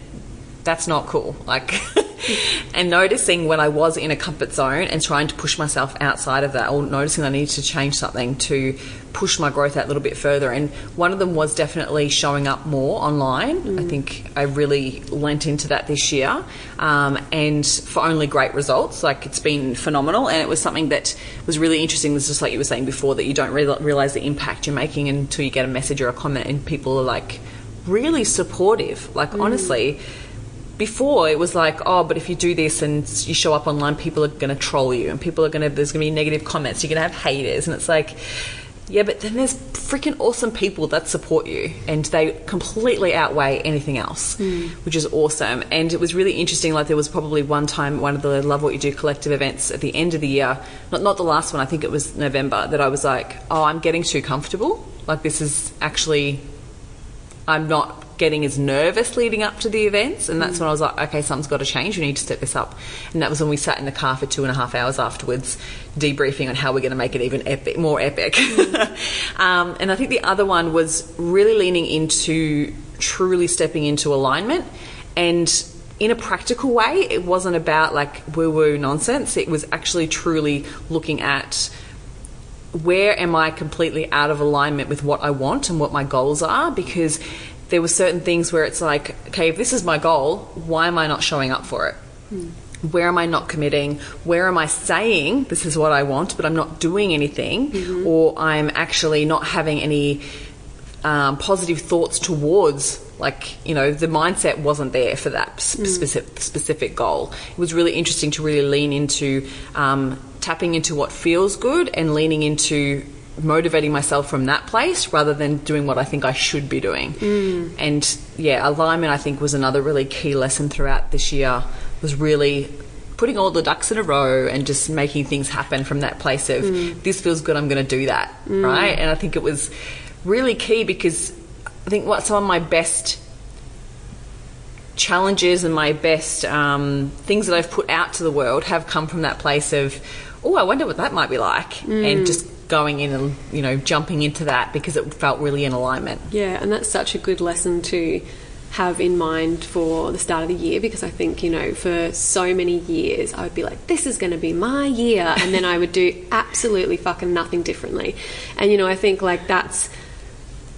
that's not cool like and noticing when I was in a comfort zone and trying to push myself outside of that, or noticing I needed to change something to push my growth out a little bit further. And one of them was definitely showing up more online. Mm. I think I really went into that this year, um, and for only great results. Like it's been phenomenal, and it was something that was really interesting. It's just like you were saying before that you don't re- realize the impact you're making until you get a message or a comment, and people are like really supportive. Like mm. honestly before it was like, oh, but if you do this and you show up online, people are going to troll you and people are going to, there's going to be negative comments, you're going to have haters. And it's like, yeah, but then there's freaking awesome people that support you and they completely outweigh anything else, mm. which is awesome. And it was really interesting. Like, there was probably one time, one of the Love What You Do collective events at the end of the year, not, not the last one, I think it was November, that I was like, oh, I'm getting too comfortable. Like, this is actually, I'm not getting as nervous leading up to the events. And that's mm. when I was like, okay, something's got to change. We need to step this up. And that was when we sat in the car for two and a half hours afterwards, debriefing on how we're going to make it even epic, more epic. Mm. um, and I think the other one was really leaning into truly stepping into alignment and in a practical way, it wasn't about like woo woo nonsense. It was actually truly looking at where am I completely out of alignment with what I want and what my goals are because there were certain things where it's like, okay, if this is my goal, why am I not showing up for it? Mm. Where am I not committing? Where am I saying this is what I want, but I'm not doing anything, mm-hmm. or I'm actually not having any um, positive thoughts towards like you know the mindset wasn't there for that specific, mm. specific goal it was really interesting to really lean into um, tapping into what feels good and leaning into motivating myself from that place rather than doing what I think I should be doing. Mm. And yeah, alignment I think was another really key lesson throughout this year was really putting all the ducks in a row and just making things happen from that place of mm. this feels good, I'm going to do that, mm. right? And I think it was really key because I think what some of my best challenges and my best um, things that I've put out to the world have come from that place of, oh, I wonder what that might be like, and mm. just going in and you know jumping into that because it felt really in alignment. Yeah, and that's such a good lesson to have in mind for the start of the year because I think, you know, for so many years I would be like, this is going to be my year. And then I would do absolutely fucking nothing differently. And, you know, I think like that's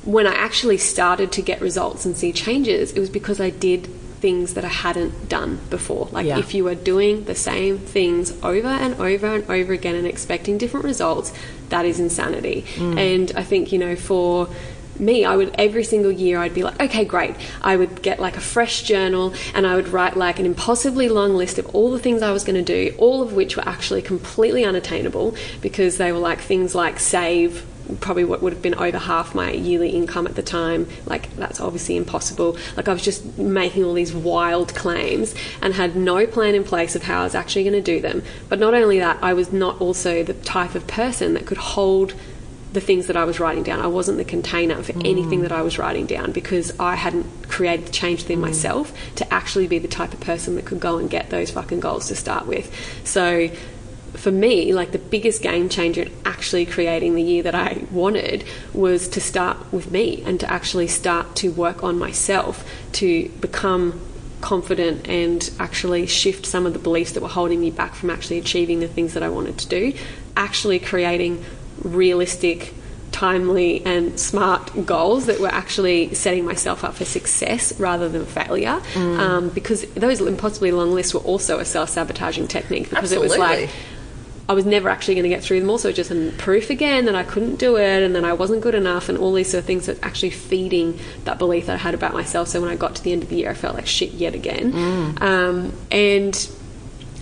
when I actually started to get results and see changes, it was because I did things that I hadn't done before. Like yeah. if you are doing the same things over and over and over again and expecting different results, that is insanity. Mm. And I think, you know, for me, I would every single year I'd be like, okay, great. I would get like a fresh journal and I would write like an impossibly long list of all the things I was going to do, all of which were actually completely unattainable because they were like things like save probably what would have been over half my yearly income at the time. Like, that's obviously impossible. Like, I was just making all these wild claims and had no plan in place of how I was actually going to do them. But not only that, I was not also the type of person that could hold the things that I was writing down. I wasn't the container for mm. anything that I was writing down because I hadn't created the change within mm. myself to actually be the type of person that could go and get those fucking goals to start with. So, for me, like the biggest game changer in actually creating the year that I wanted was to start with me and to actually start to work on myself to become confident and actually shift some of the beliefs that were holding me back from actually achieving the things that I wanted to do, actually creating realistic timely and smart goals that were actually setting myself up for success rather than failure. Um, because those impossibly long lists were also a self-sabotaging technique because it was like I was never actually going to get through them. Also, just in proof again that I couldn't do it, and then I wasn't good enough, and all these sort of things that actually feeding that belief that I had about myself. So when I got to the end of the year, I felt like shit yet again. Um, and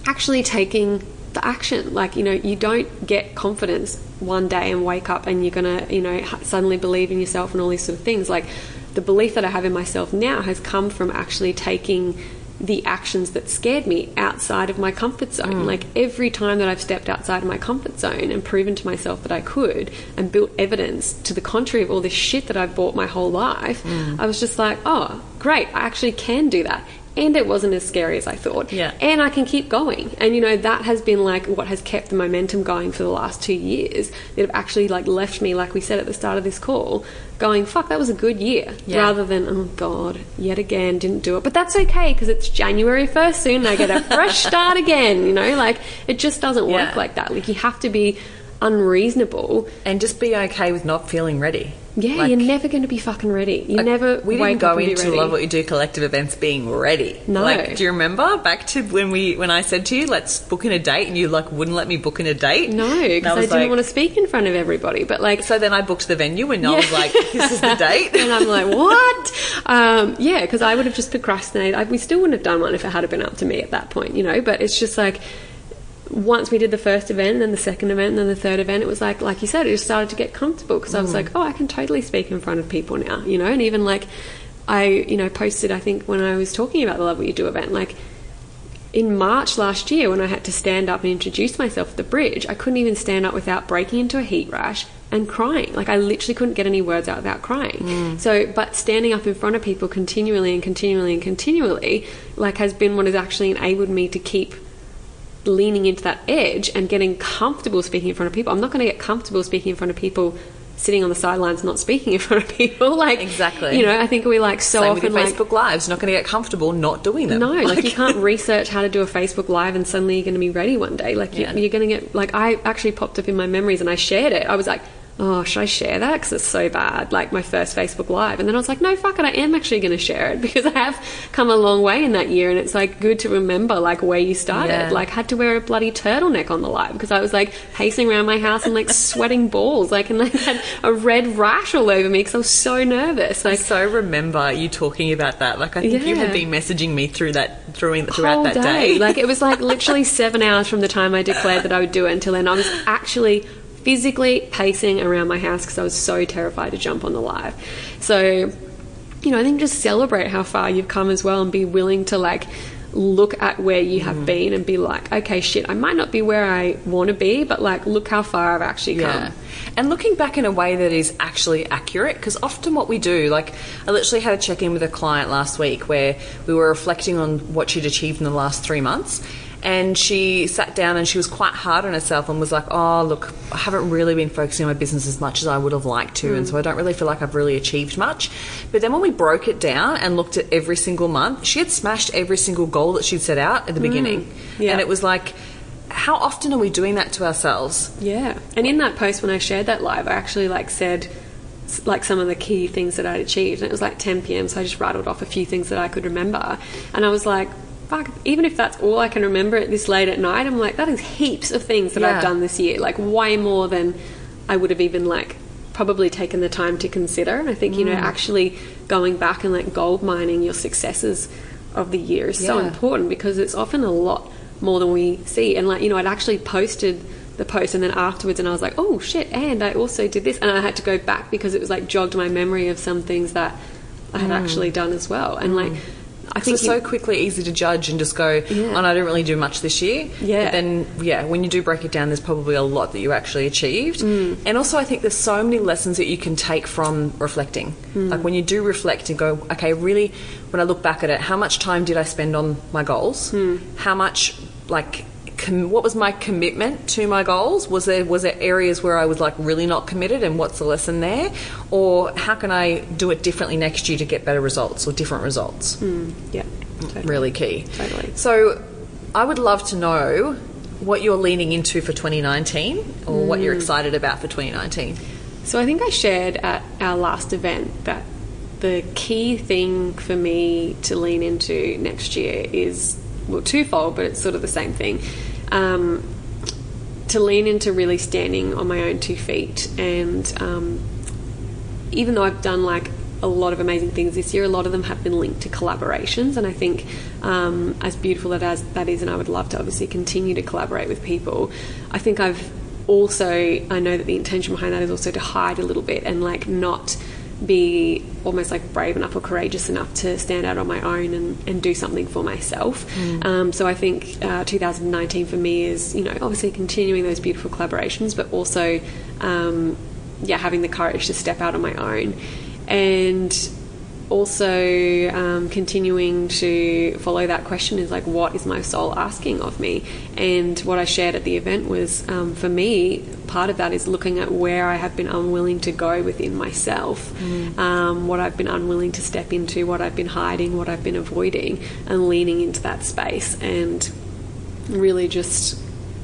actually taking the action, like you know, you don't get confidence one day and wake up and you're gonna, you know, suddenly believe in yourself and all these sort of things. Like the belief that I have in myself now has come from actually taking the actions that scared me outside of my comfort zone. Mm. Like every time that I've stepped outside of my comfort zone and proven to myself that I could and built evidence to the contrary of all this shit that I've bought my whole life, mm. I was just like, oh, great, I actually can do that. And it wasn't as scary as I thought. Yeah. And I can keep going. And you know, that has been like what has kept the momentum going for the last two years that have actually like left me, like we said at the start of this call, going, fuck, that was a good year. Yeah. Rather than, oh God, yet again, didn't do it. But that's okay because it's January 1st soon and I get a fresh start again. You know, like it just doesn't work Yeah. like that. Like you have to be unreasonable. and just be okay with not feeling ready. Yeah, Like- you're never going to be fucking ready. You Like, never we didn't go up and be into love what you do collective events being ready No. like do you remember back to when we when i said to you let's book in a date and you like wouldn't let me book in a date No, because I, was didn't like- want to speak in front of everybody. But like, so then i booked the venue and i was like this is the date and I'm like, what? Um, yeah, because I would have just procrastinated. I, we still wouldn't have done one if it had been up to me at that point, you know. But it's just like once we did the first event, then the second event, then the third event, it was like, like you said, it just started to get comfortable because I was mm. like, oh, I can totally speak in front of people now, you know. And even like, I, you know, posted, I think when I was talking about the Love What You Do event, like in March last year, when I had to stand up and introduce myself at the bridge, I couldn't even stand up without breaking into a heat rash and crying. Like, I literally couldn't get any words out without crying. Mm. So, but standing up in front of people continually and continually and continually, like, has been what has actually enabled me to keep leaning into that edge and getting comfortable speaking in front of people. I'm not going to get comfortable speaking in front of people sitting on the sidelines not speaking in front of people like Exactly. you know i think we like so Same with often like Facebook lives. You're not going to get comfortable not doing them. no, like, you can't research how to do a Facebook Live and suddenly you're going to be ready one day. Like Yeah. you, you're going to get like I actually popped up in my memories and I shared it. I was like, oh, should I share that? Because it's so bad. Like my first Facebook Live, and then I was like, no, fuck it, I am actually going to share it because I have come a long way in that year, and it's like good to remember like where you started. Yeah. Like had to wear a bloody turtleneck on the live because I was like pacing around my house and like sweating balls, like and like had a red rash all over me because I was so nervous. I Like so remember you talking about that. Like I think you had been messaging me through that through, throughout that day. day. like it was like literally seven hours from the time I declared that I would do it until then. I was actually physically pacing around my house because I was so terrified to jump on the live. So, you know, I think just celebrate how far you've come as well and be willing to like look at where you Mm. have been and be like, okay, shit, I might not be where I want to be, but like, look how far I've actually Yeah. come. And looking back in a way that is actually accurate, because often what we do, like I literally had a check in with a client last week where we were reflecting on what she'd achieved in the last three months. And she sat down and she was quite hard on herself and was like, Oh, look, I haven't really been focusing on my business as much as I would have liked to. And mm. so I don't really feel like I've really achieved much. But then when we broke it down and looked at every single month, she had smashed every single goal that she'd set out at the mm. beginning. Yeah. And it was like, how often are we doing that to ourselves? Yeah, and in that post when I shared that live, I actually like said like some of the key things that I'd achieved, and it was like 10 p.m. So I just rattled off a few things that I could remember, and I was like, "Fuck!" Even if that's all I can remember at this late at night, I'm like, that is heaps of things that Yeah. I've done this year, like way more than I would have even like probably taken the time to consider. And I think you know Mm. actually going back and like gold mining your successes of the year is so important because it's often a lot more than we see. And like, you know, I'd actually posted the post and then afterwards and I was like, oh shit, and I also did this. And I had to go back because it was like jogged my memory of some things that I had actually done as well. And like, I think it's so quickly easy to judge and just go, Yeah. oh, no, I didn't really do much this year. Yeah. But then, yeah, when you do break it down, there's probably a lot that you actually achieved. Mm. And also, I think there's so many lessons that you can take from reflecting. Mm. Like when you do reflect and go, okay, really, when I look back at it, how much time did I spend on my goals? Mm. How much, like, com- what was my commitment to my goals? Was there was there areas where I was like really not committed, and what's the lesson there? Or how can I do it differently next year to get better results or different results? Hmm. yeah, totally. really key. Totally. So, I would love to know what you're leaning into for 2019 or what you're hmm. excited about for 2019. So I think I shared at our last event that the key thing for me to lean into next year is well twofold, but it's sort of the same thing. Um, to lean into really standing on my own two feet, and um, even though I've done like a lot of amazing things this year, a lot of them have been linked to collaborations, and I think um, as beautiful as that is, and I would love to obviously continue to collaborate with people. I think I've also I know that the intention behind that is also to hide a little bit and like not be almost like brave enough or courageous enough to stand out on my own and, and do something for myself. Mm. Um, so I think uh, 2019 for me is, you know, obviously continuing those beautiful collaborations, but also, um, yeah, having the courage to step out on my own. And also um, continuing to follow that question is like, what is my soul asking of me? And what I shared at the event was, um, for me, part of that is looking at where I have been unwilling to go within myself, mm. um, what I've been unwilling to step into, what I've been hiding, what I've been avoiding, and leaning into that space and really just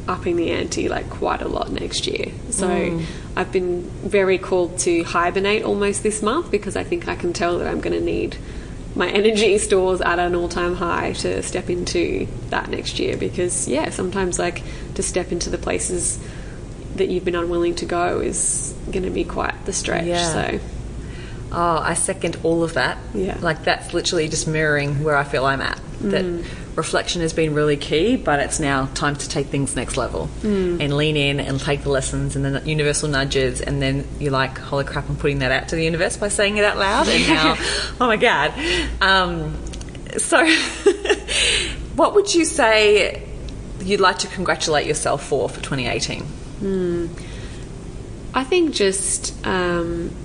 upping the ante like quite a lot next year. So mm. I've been very called to hibernate almost this month because I think I can tell that I'm going to need my energy stores at an all-time high to step into that next year because yeah, sometimes like to step into the places that you've been unwilling to go is going to be quite the stretch. Yeah. So Oh, I second all of that. Yeah. Like that's literally just mirroring where I feel I'm at. That mm. Reflection has been really key, but it's now time to take things next level mm. and lean in and take the lessons and the universal nudges. And then you're like, holy crap, I'm putting that out to the universe by saying it out loud. And now, oh my God. Um, so, what would you say you'd like to congratulate yourself for for 2018? Mm. I think just. Um,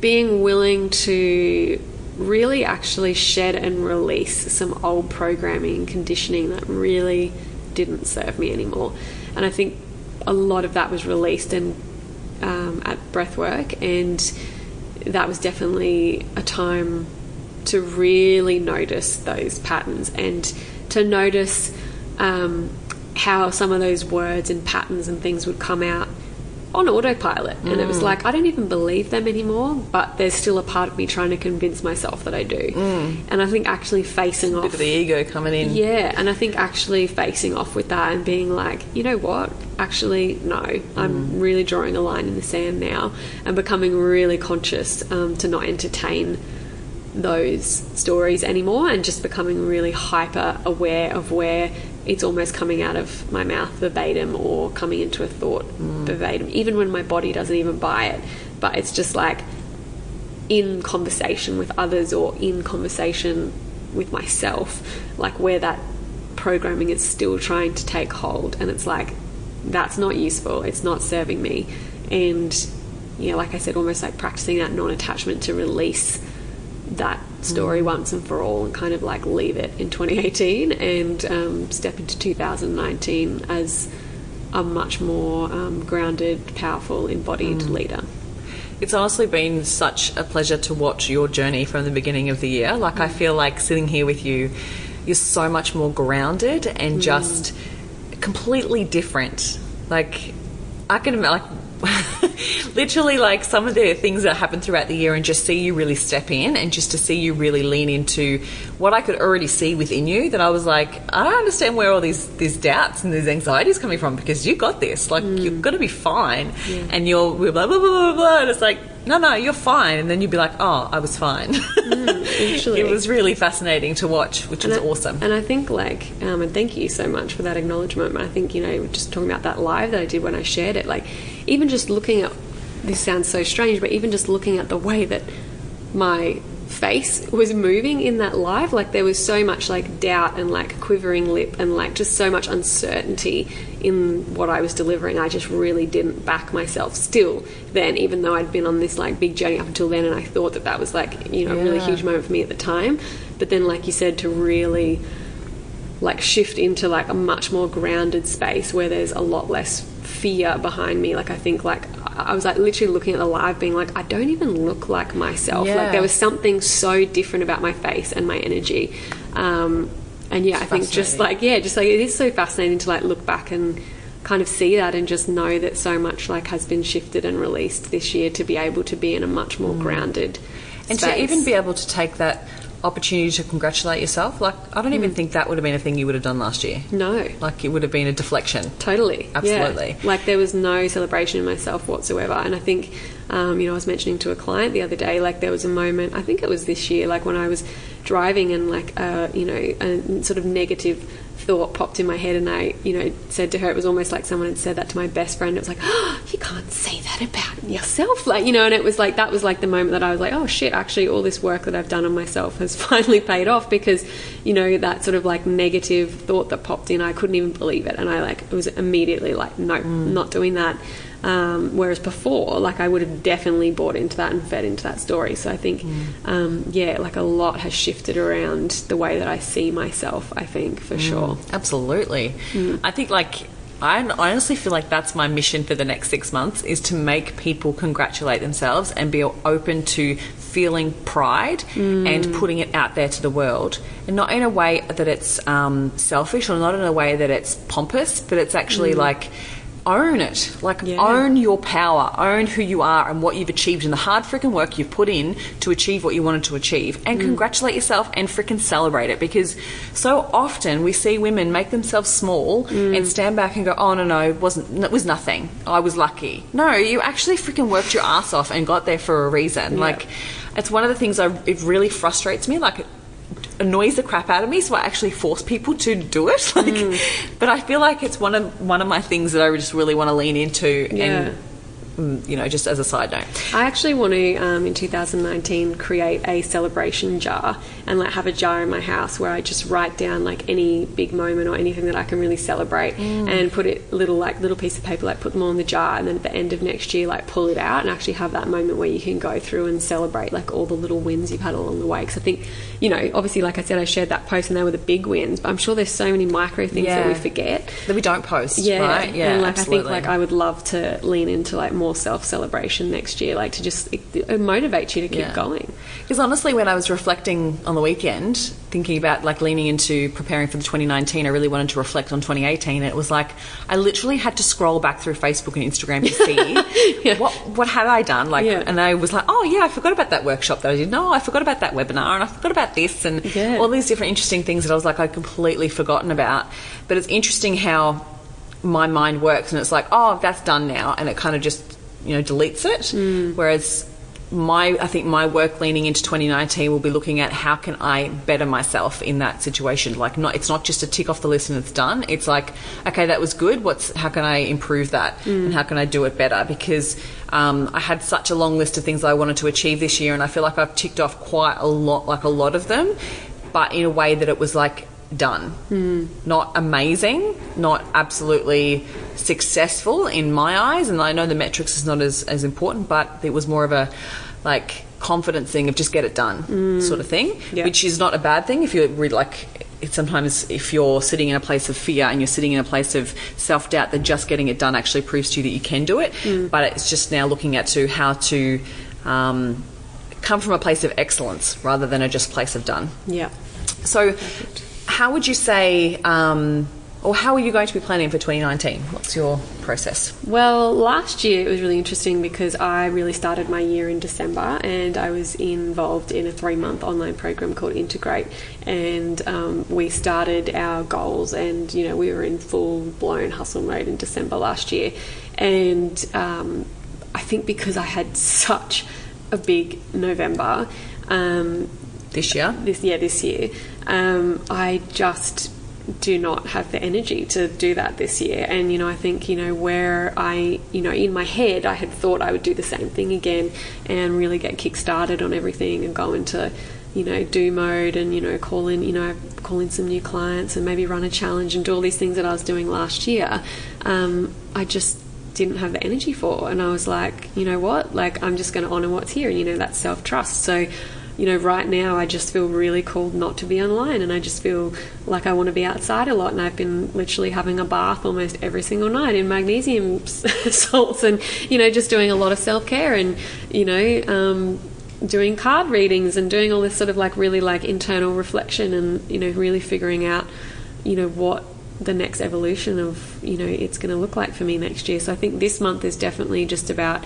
being willing to really actually shed and release some old programming and conditioning that really didn't serve me anymore. And I think a lot of that was released in, um, at breathwork, and that was definitely a time to really notice those patterns and to notice um, how some of those words and patterns and things would come out on autopilot. And it was mm. like, I don't even believe them anymore, but there's still a part of me trying to convince myself that I do. Mm. And I think actually facing off. The ego coming in. Yeah. And I think actually facing off with that and being like, you know what? Actually, no. I'm mm. really drawing a line in the sand now and becoming really conscious um, to not entertain those stories anymore and just becoming really hyper aware of where it's almost coming out of my mouth verbatim or coming into a thought mm. verbatim, even when my body doesn't even buy it. But it's just like in conversation with others or in conversation with myself, like where that programming is still trying to take hold. And it's like, that's not useful, it's not serving me. And, yeah, like I said, almost like practicing that non attachment to release that story once and for all and kind of like leave it in 2018 and um, step into 2019 as a much more um, grounded, powerful, embodied mm. leader. It's honestly been such a pleasure to watch your journey from the beginning of the year. Like, mm. I feel like sitting here with you, you're so much more grounded and mm. just completely different. Like, I can like literally like some of the things that happen throughout the year and just see you really step in and just to see you really lean into what I could already see within you that I was like, I don't understand where all these these doubts and these anxieties coming from because you got this. Like mm. you're gonna be fine. Yeah. And you're blah blah blah blah blah and it's like no, no, you're fine. And then you'd be like, oh, I was fine. Mm, it was really fascinating to watch, which and was I, awesome. And I think, like, um, and thank you so much for that acknowledgement. I think, you know, just talking about that live that I did when I shared it, like, even just looking at this sounds so strange, but even just looking at the way that my face was moving in that live like there was so much like doubt and like quivering lip and like just so much uncertainty in what I was delivering. I just really didn't back myself still then even though I'd been on this like big journey up until then and I thought that that was like you know yeah. a really huge moment for me at the time. But then like you said to really like shift into like a much more grounded space where there's a lot less fear behind me. Like I think like I was like literally looking at the live, being like, I don't even look like myself. Yeah. Like there was something so different about my face and my energy. Um, and yeah, I think just like yeah, just like it is so fascinating to like look back and kind of see that and just know that so much like has been shifted and released this year to be able to be in a much more grounded and space. to even be able to take that opportunity to congratulate yourself like i don't even think that would have been a thing you would have done last year no like it would have been a deflection Totally. Absolutely. Yeah. Like there was no celebration in myself whatsoever. And I think, um, you know, I was mentioning to a client the other day, like there was a moment, I think it was this year, like when I was driving and like, uh, you know, a sort of negative thought popped in my head and I, you know, said to her, it was almost like someone had said that to my best friend. It was like, oh, you can't say that about yourself. Like, you know, and it was like, that was like the moment that I was like, oh shit, actually all this work that I've done on myself has finally paid off because, you know, that sort of like negative thought that popped in, I couldn't even believe it. And I like, it was immediately like, no, mm. not doing that. Um, whereas before, like I would have definitely bought into that and fed into that story. So I think, um, yeah, like a lot has shifted around the way that I see myself. I think for sure. Absolutely. I think like I honestly feel like that's my mission for the next six months is to make people congratulate themselves and be open to feeling pride and putting it out there to the world. And not in a way that it's um, selfish or not in a way that it's pompous, but it's actually like own it. Like Yeah. own your power, own who you are and what you've achieved and the hard freaking work you've put in to achieve what you wanted to achieve. And mm. congratulate yourself and freaking celebrate it because so often we see women make themselves small mm. and stand back and go, "Oh no, no, it wasn't it was nothing. I was lucky." No, you actually freaking worked your ass off and got there for a reason. Like it's one of the things I it really frustrates me like annoys the crap out of me, so I actually force people to do it. Like, but I feel like it's one of one of my things that I just really want to lean into, Yeah. and mm, you know, just as a side note. I actually want to, um, in 2019, create a celebration jar and like have a jar in my house where I just write down like any big moment or anything that I can really celebrate and put it little like little piece of paper, like put them all in the jar, and then at the end of next year, like pull it out and actually have that moment where you can go through and celebrate like all the little wins you've had along the way. Because I think, you know, obviously, like I said, I shared that post and they were the big wins, but I'm sure there's so many micro things that we forget. That we don't post, Yeah, right? Yeah, and like absolutely. I think like I would love to lean into like more self celebration next year, like to just it, it motivates you to keep Yeah. going. Because honestly, when I was reflecting on the weekend, thinking about like leaning into preparing for the 2019, I really wanted to reflect on 2018. And it was like I literally had to scroll back through Facebook and Instagram to see Yeah. what what had I done. Like, Yeah. and I was like, oh yeah, I forgot about that workshop that I did. No, I forgot about that webinar, and I forgot about this, and Yeah. all these different interesting things that I was like I'd completely forgotten about. But it's interesting how my mind works, and it's like, oh, that's done now, and it kind of just you know deletes it. Mm. Whereas my I think my work leaning into 2019 will be looking at how can I better myself in that situation. Like not it's not just a tick off the list and it's done. It's like okay that was good. What's how can I improve that and how can I do it better? Because um, I had such a long list of things I wanted to achieve this year and I feel like I've ticked off quite a lot like a lot of them, but in a way that it was like done. Not amazing, not absolutely successful in my eyes. And I know the metrics is not as, as important, but it was more of a like confidence thing of just get it done sort of thing, Yeah. which is not a bad thing if you're really like. It's sometimes if you're sitting in a place of fear and you're sitting in a place of self doubt, then just getting it done actually proves to you that you can do it. But it's just now looking at to how to um, come from a place of excellence rather than a just place of done. Yeah. So, how would you say, um, or how are you going to be planning for 2019? What's your process? Well, last year it was really interesting because I really started my year in December and I was involved in a three month online program called Integrate. And um, we started our goals, and you know, we were in full blown hustle mode in December last year. And um, I think because I had such a big November, um, This year? this yeah this year. Um, I just do not have the energy to do that this year. And you know I think you know where I you know in my head I had thought I would do the same thing again and really get kick started on everything and go into you know do mode and you know call in you know call in some new clients and maybe run a challenge and do all these things that I was doing last year um, I just didn't have the energy for. And I was like you know what? Like I'm just going to honor what's here. And you know that's self trust so you know, right now I just feel really called not to be online and I just feel like I want to be outside a lot. And I've been literally having a bath almost every single night in magnesium salts and, you know, just doing a lot of self care and, you know, um, doing card readings and doing all this sort of like really like internal reflection and you know really figuring out you know what the next evolution of you know it's going to look like for me next year so i think this month is definitely just about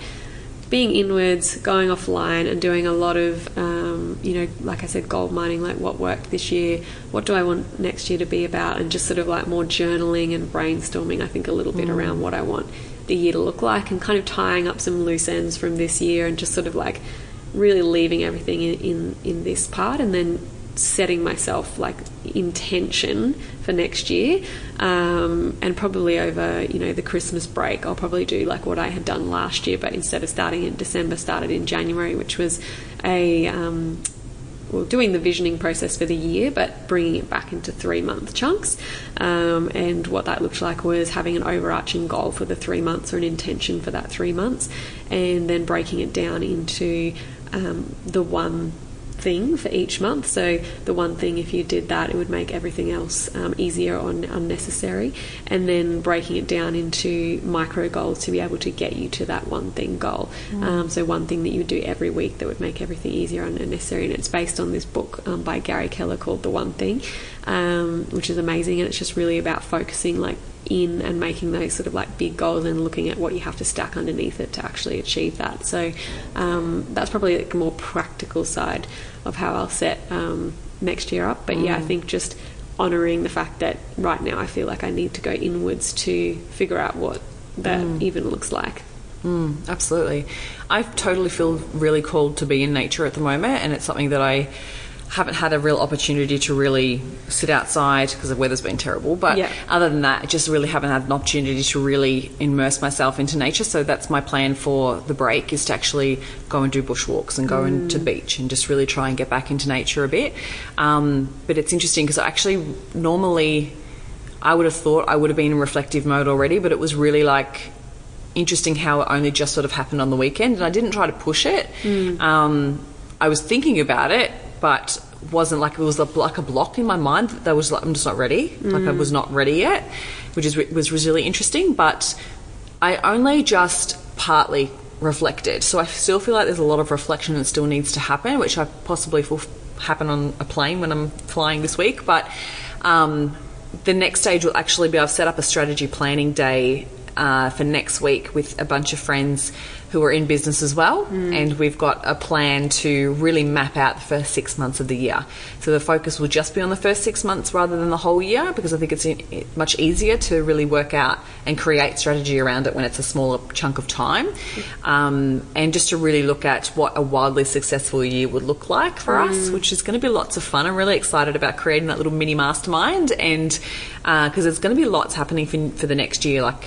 being inwards going offline and doing a lot of um, you know like i said gold mining like what worked this year what do i want next year to be about and just sort of like more journaling and brainstorming i think a little bit mm. around what i want the year to look like and kind of tying up some loose ends from this year and just sort of like really leaving everything in, in, in this part and then setting myself like intention for next year um, and probably over you know the christmas break i'll probably do like what i had done last year but instead of starting in december started in january which was a um, well, doing the visioning process for the year, but bringing it back into three month chunks. Um, and what that looked like was having an overarching goal for the three months or an intention for that three months, and then breaking it down into um, the one thing for each month. So the one thing, if you did that, it would make everything else um, easier or unnecessary. And then breaking it down into micro goals to be able to get you to that one thing goal. Mm. Um, so one thing that you would do every week that would make everything easier and unnecessary. And it's based on this book um, by Gary Keller called The One Thing, um, which is amazing. And it's just really about focusing like in and making those sort of like big goals and looking at what you have to stack underneath it to actually achieve that. So um, that's probably like a more practical side of how I'll set um, next year up. But mm. yeah, I mm. think just honouring the fact that right now I feel like I need to go inwards to figure out what that mm. even looks like. Mm, absolutely. I totally feel really called to be in nature at the moment, and it's something that I haven't had a real opportunity to really sit outside because the weather's been terrible. But yeah. other than that, I just really haven't had an opportunity to really immerse myself into nature. So that's my plan for the break is to actually go and do bushwalks and go mm. into beach and just really try and get back into nature a bit. Um, but it's interesting because actually normally I would have thought I would have been in reflective mode already, but it was really like interesting how it only just sort of happened on the weekend and I didn't try to push it. Mm. Um, I was thinking about it but wasn't like it was a, like a block in my mind that was like I'm just not ready. Mm. Like I was not ready yet, which is was really interesting. But I only just partly reflected, so I still feel like there's a lot of reflection that still needs to happen, which I possibly will happen on a plane when I'm flying this week. But um, the next stage will actually be I've set up a strategy planning day uh, for next week with a bunch of friends who are in business as well, mm. and we've got a plan to really map out the first six months of the year. So the focus will just be on the first six months rather than the whole year because I think it's much easier to really work out and create strategy around it when it's a smaller chunk of time, um, and just to really look at what a wildly successful year would look like for mm. us, which is going to be lots of fun. I'm really excited about creating that little mini mastermind, and because uh, there's going to be lots happening for, for the next year, like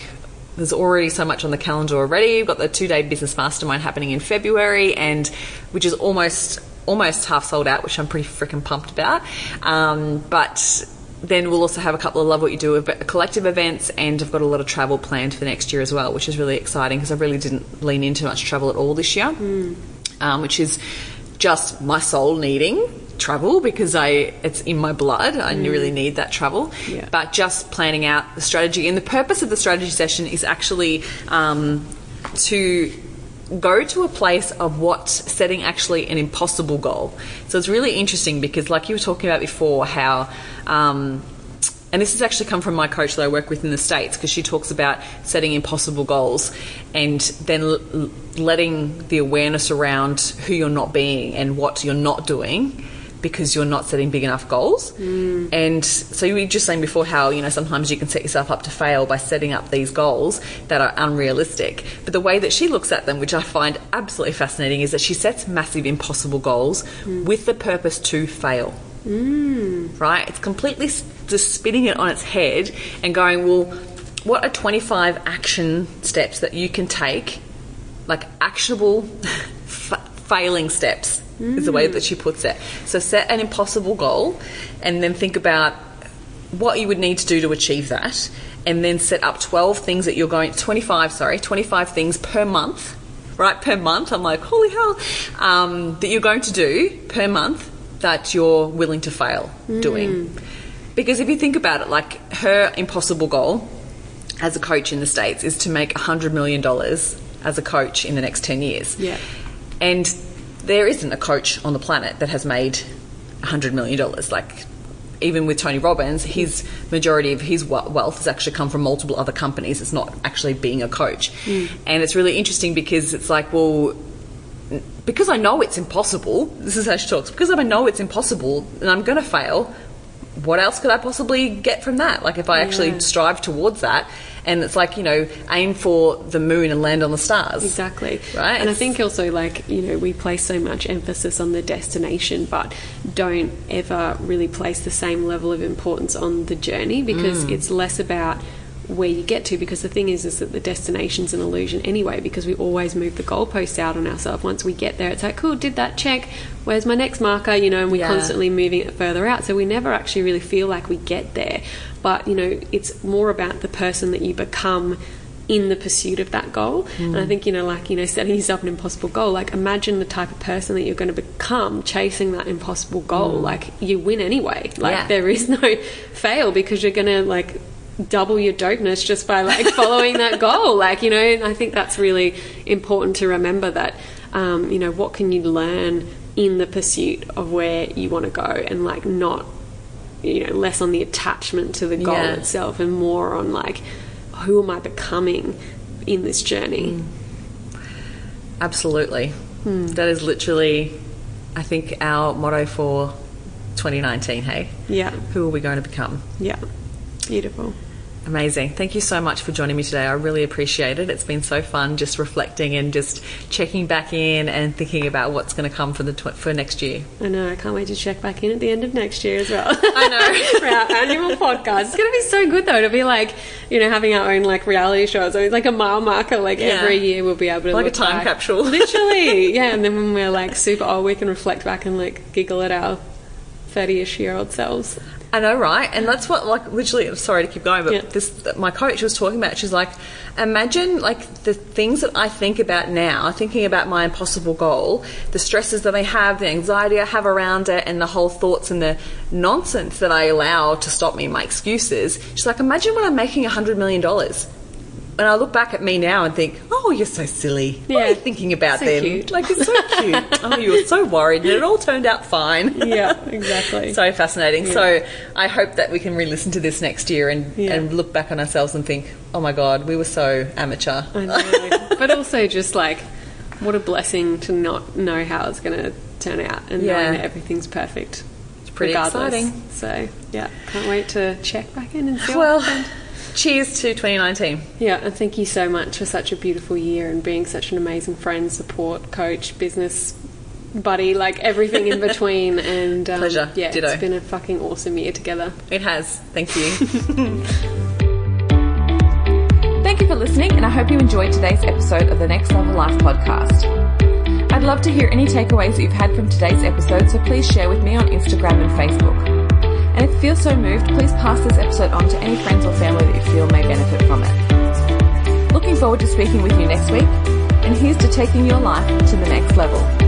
there's already so much on the calendar already. We've got the two day business mastermind happening in February, and which is almost almost half sold out, which I'm pretty freaking pumped about. Um, but then we'll also have a couple of love what you do collective events, and I've got a lot of travel planned for next year as well, which is really exciting because I really didn't lean into much travel at all this year, mm. um, which is just my soul needing travel because I it's in my blood. I mm. really need that travel. Yeah. But just planning out the strategy and the purpose of the strategy session is actually um, to go to a place of what setting actually an impossible goal. So it's really interesting because, like you were talking about before, how um, and this has actually come from my coach that I work with in the States because she talks about setting impossible goals and then l- letting the awareness around who you're not being and what you're not doing because you're not setting big enough goals. Mm. And so you were just saying before how, you know, sometimes you can set yourself up to fail by setting up these goals that are unrealistic. But the way that she looks at them, which I find absolutely fascinating, is that she sets massive impossible goals mm. with the purpose to fail. Mm. Right? It's completely just spinning it on its head and going, well, what are 25 action steps that you can take, like actionable f- failing steps mm. is the way that she puts it. So set an impossible goal and then think about what you would need to do to achieve that and then set up 12 things that you're going 25 sorry 25 things per month right per month i'm like holy hell um, that you're going to do per month that you're willing to fail mm. doing because if you think about it like her impossible goal as a coach in the states is to make $100 million as a coach in the next 10 years yeah and there isn't a coach on the planet that has made $100 million. Like, even with Tony Robbins, his majority of his wealth has actually come from multiple other companies. It's not actually being a coach. Hmm. And it's really interesting because it's like, well, because I know it's impossible, this is how she talks, because I know it's impossible and I'm going to fail, what else could I possibly get from that? Like if I actually Yeah. strive towards that, and it's like, you know, aim for the moon and land on the stars. Exactly. Right? And I think also, like, you know, we place so much emphasis on the destination, but don't ever really place the same level of importance on the journey because mm. it's less about where you get to because the thing is is that the destination's an illusion anyway because we always move the goalposts out on ourselves once we get there it's like cool did that check where's my next marker you know and we're Yeah. constantly moving it further out so we never actually really feel like we get there but you know it's more about the person that you become in the pursuit of that goal. And I hmm. think, you know, like, you know, setting yourself an impossible goal, like imagine the type of person that you're going to become chasing that impossible goal. Hmm. Like you win anyway. Like Yeah. there is no fail because you're going to like double your dopeness just by like following that goal. Like, you know, I think that's really important to remember that, um, you know, what can you learn in the pursuit of where you want to go and like not you know less on the attachment to the goal Yeah. itself and more on like who am I becoming in this journey? Absolutely. That is literally, I think, our motto for 2019, hey? Yeah, Who are we going to become? yeah, beautiful. Amazing. Thank you so much for joining me today. I really appreciate it. It's been so fun just reflecting and just checking back in and thinking about what's going to come for the tw- for next year. I know. I can't wait to check back in at the end of next year as well. I know. for our annual podcast. It's going to be so good though to be like, you know, having our own like reality show. So it's like a mile marker. Like Yeah. every year we'll be able to Like a time back. capsule. Literally, yeah. And then when we're like super old, we can reflect back and like giggle at our thirty-ish year old selves. I know, right? And that's what, like, literally. I'm sorry to keep going, but Yeah. this my coach was talking about. She's like, imagine like the things that I think about now, thinking about my impossible goal, the stresses that I have, the anxiety I have around it, and the whole thoughts and the nonsense that I allow to stop me, my excuses. She's like, imagine when I'm making a hundred million dollars. And I look back at me now and think, oh, you're so silly. What are Yeah. you thinking about So then? cute. Like, it's so cute. oh, you were so worried, and it all turned out fine. Yeah, exactly. So fascinating. So I hope that we can re-listen to this next year and, Yeah. and look back on ourselves and think, oh my god, we were so amateur. I know. but also just like what a blessing to not know how it's going to turn out and Yeah. knowing that everything's perfect. It's pretty regardless. exciting. So yeah, can't wait to check back in and see. Well, what happened. Cheers to 2019. yeah, and thank you so much for such a beautiful year and being such an amazing friend, support, coach, business buddy, like everything in between. And um, Pleasure. Yeah, Ditto. it's been a fucking awesome year together. It has. Thank you. Thank you for listening, and I hope you enjoyed today's episode of the Next Level Life podcast. I'd love to hear any takeaways that you've had from today's episode, so please share with me on Instagram and Facebook. And if you feel so moved, please pass this episode on to any friends or family that you feel may benefit from it. Looking forward to speaking with you next week, and here's to taking your life to the next level.